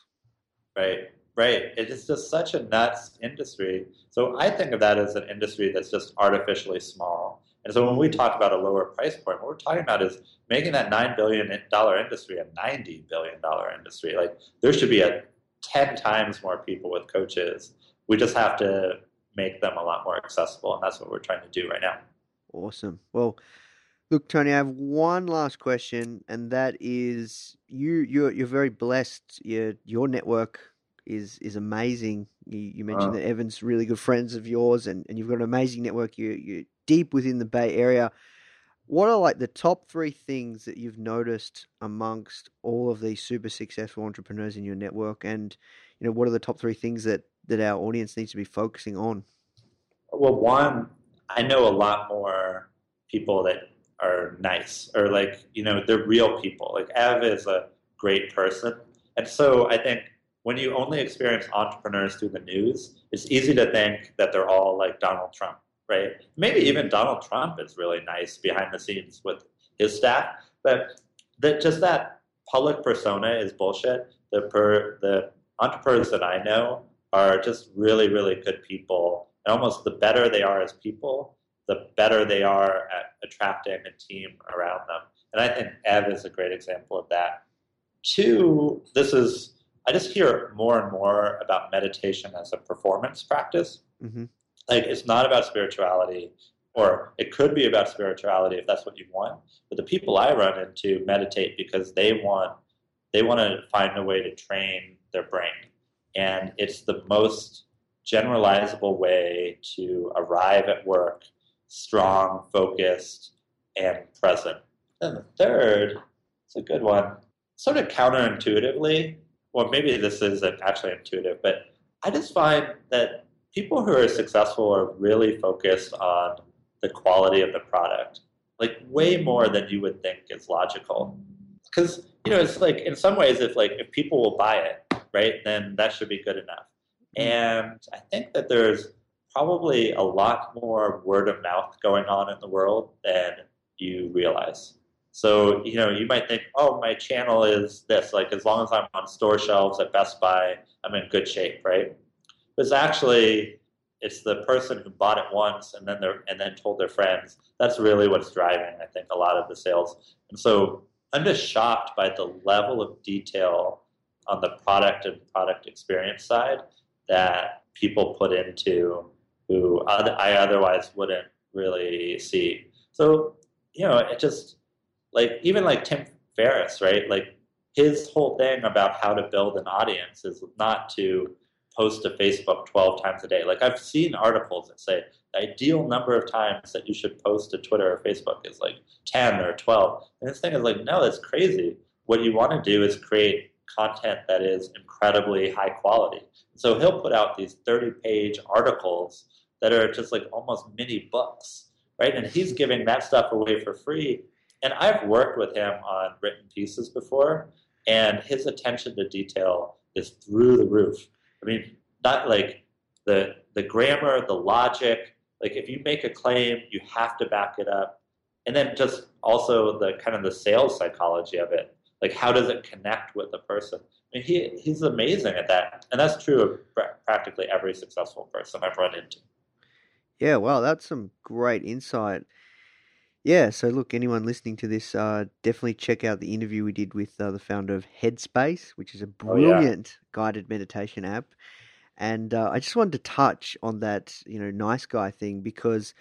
[SPEAKER 6] Right. Right. It is just such a nuts industry. So i think of that as an industry that's just artificially small. And so when we talk about a lower price point what we're talking about is making that $9 billion industry a $90 billion industry. Like there should be a 10 times more people with coaches. We just have to make them a lot more accessible. And that's what we're trying to do right now.
[SPEAKER 1] Awesome. Well, look, Tony, I have one last question, and that is you you're you're very blessed. Your your network is is amazing. You, you mentioned uh, that Evan's really good friends of yours, and, and you've got an amazing network. You you're deep within the Bay Area. What are like the top three things that you've noticed amongst all of these super successful entrepreneurs in your network? And you know, what are the top three things that that our audience needs to be focusing on?
[SPEAKER 6] Well, one, I know a lot more people that are nice or like, you know, they're real people. Like Ev is a great person. And so I think when you only experience entrepreneurs through the news, it's easy to think that they're all like Donald Trump, right? Maybe even Donald Trump is really nice behind the scenes with his staff, but that just that public persona is bullshit. The per the entrepreneurs that I know are just really, really good people. And almost the better they are as people, the better they are at attracting a team around them. And I think Ev is a great example of that. Two, this is, I just hear more and more about meditation as a performance practice.
[SPEAKER 1] Mhm.
[SPEAKER 6] Like, it's not about spirituality, or it could be about spirituality if that's what you want. But the people I run into meditate because they want they want to find a way to train their brain. And it's the most generalizable way to arrive at work strong, focused, and present. And the third, it's a good one, sort of counterintuitively, or maybe this isn't actually intuitive, but I just find that people who are successful are really focused on the quality of the product, like way more than you would think is logical. Because you know, it's like in some ways, if like if people will buy it, right, then that should be good enough. Mm-hmm. And I think that there's probably a lot more word of mouth going on in the world than you realize. So, you know, you might think, oh, my channel is this. Like, as long as I'm on store shelves at Best Buy, I'm in good shape, right? But it's actually, it's the person who bought it once and then they're, and then told their friends. That's really what's driving, I think, a lot of the sales. And so I'm just shocked by the level of detail on the product and product experience side that people put into who I otherwise wouldn't really see. So, you know, it just like even like Tim Ferriss, right? Like his whole thing about how to build an audience is not to post to Facebook 12 times a day. Like I've seen articles that say the ideal number of times that you should post to Twitter or Facebook is like 10 or 12. And this thing is like, no, that's crazy. What you want to do is create content that is incredibly high quality. So he'll put out these 30 page articles that are just like almost mini books, right? And he's giving that stuff away for free. And I've worked with him on written pieces before, and his attention to detail is through the roof. I mean, not like the the grammar, the logic. Like if you make a claim, you have to back it up, and then just also the kind of the sales psychology of it. Like how does it connect with the person? I mean, he he's amazing at that, and that's true of pra- practically every successful person I've run into.
[SPEAKER 1] Yeah, wow, that's some great insight. Yeah, so look, anyone listening to this, uh, definitely check out the interview we did with uh, the founder of Headspace, which is a
[SPEAKER 6] Oh, yeah.
[SPEAKER 1] brilliant guided meditation app. And uh, I just wanted to touch on that, you know, nice guy thing because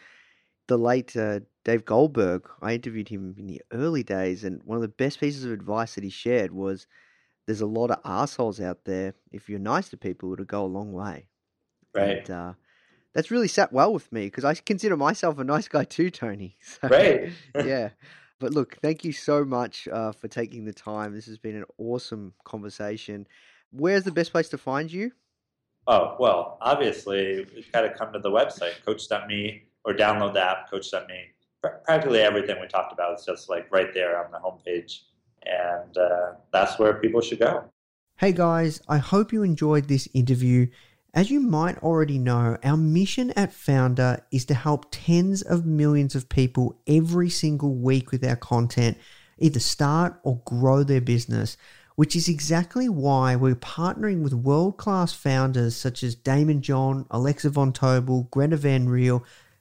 [SPEAKER 1] the late uh, Dave Goldberg, I interviewed him in the early days, and one of the best pieces of advice that he shared was there's a lot of assholes out there. If you're nice to people, it'll go a long way.
[SPEAKER 6] Right.
[SPEAKER 1] And, uh, that's really sat well with me because I consider myself a nice guy too, Tony. [laughs] So,
[SPEAKER 6] Right. [laughs]
[SPEAKER 1] yeah. But look, thank you so much uh, for taking the time. This has been an awesome conversation. Where's the best place to find you?
[SPEAKER 6] Oh, well, obviously, you've got to come to the website, coach.me, or download the app, coach.me. Pr- Practically everything we talked about is just like right there on the homepage. And uh, that's where people should go.
[SPEAKER 1] Hey guys, I hope you enjoyed this interview. As you might already know, our mission at Founder is to help tens of millions of people every single week with our content either start or grow their business, which is exactly why we're partnering with world class founders such as Daymond John, Alexa Von Tobel, Gretta Van Riel,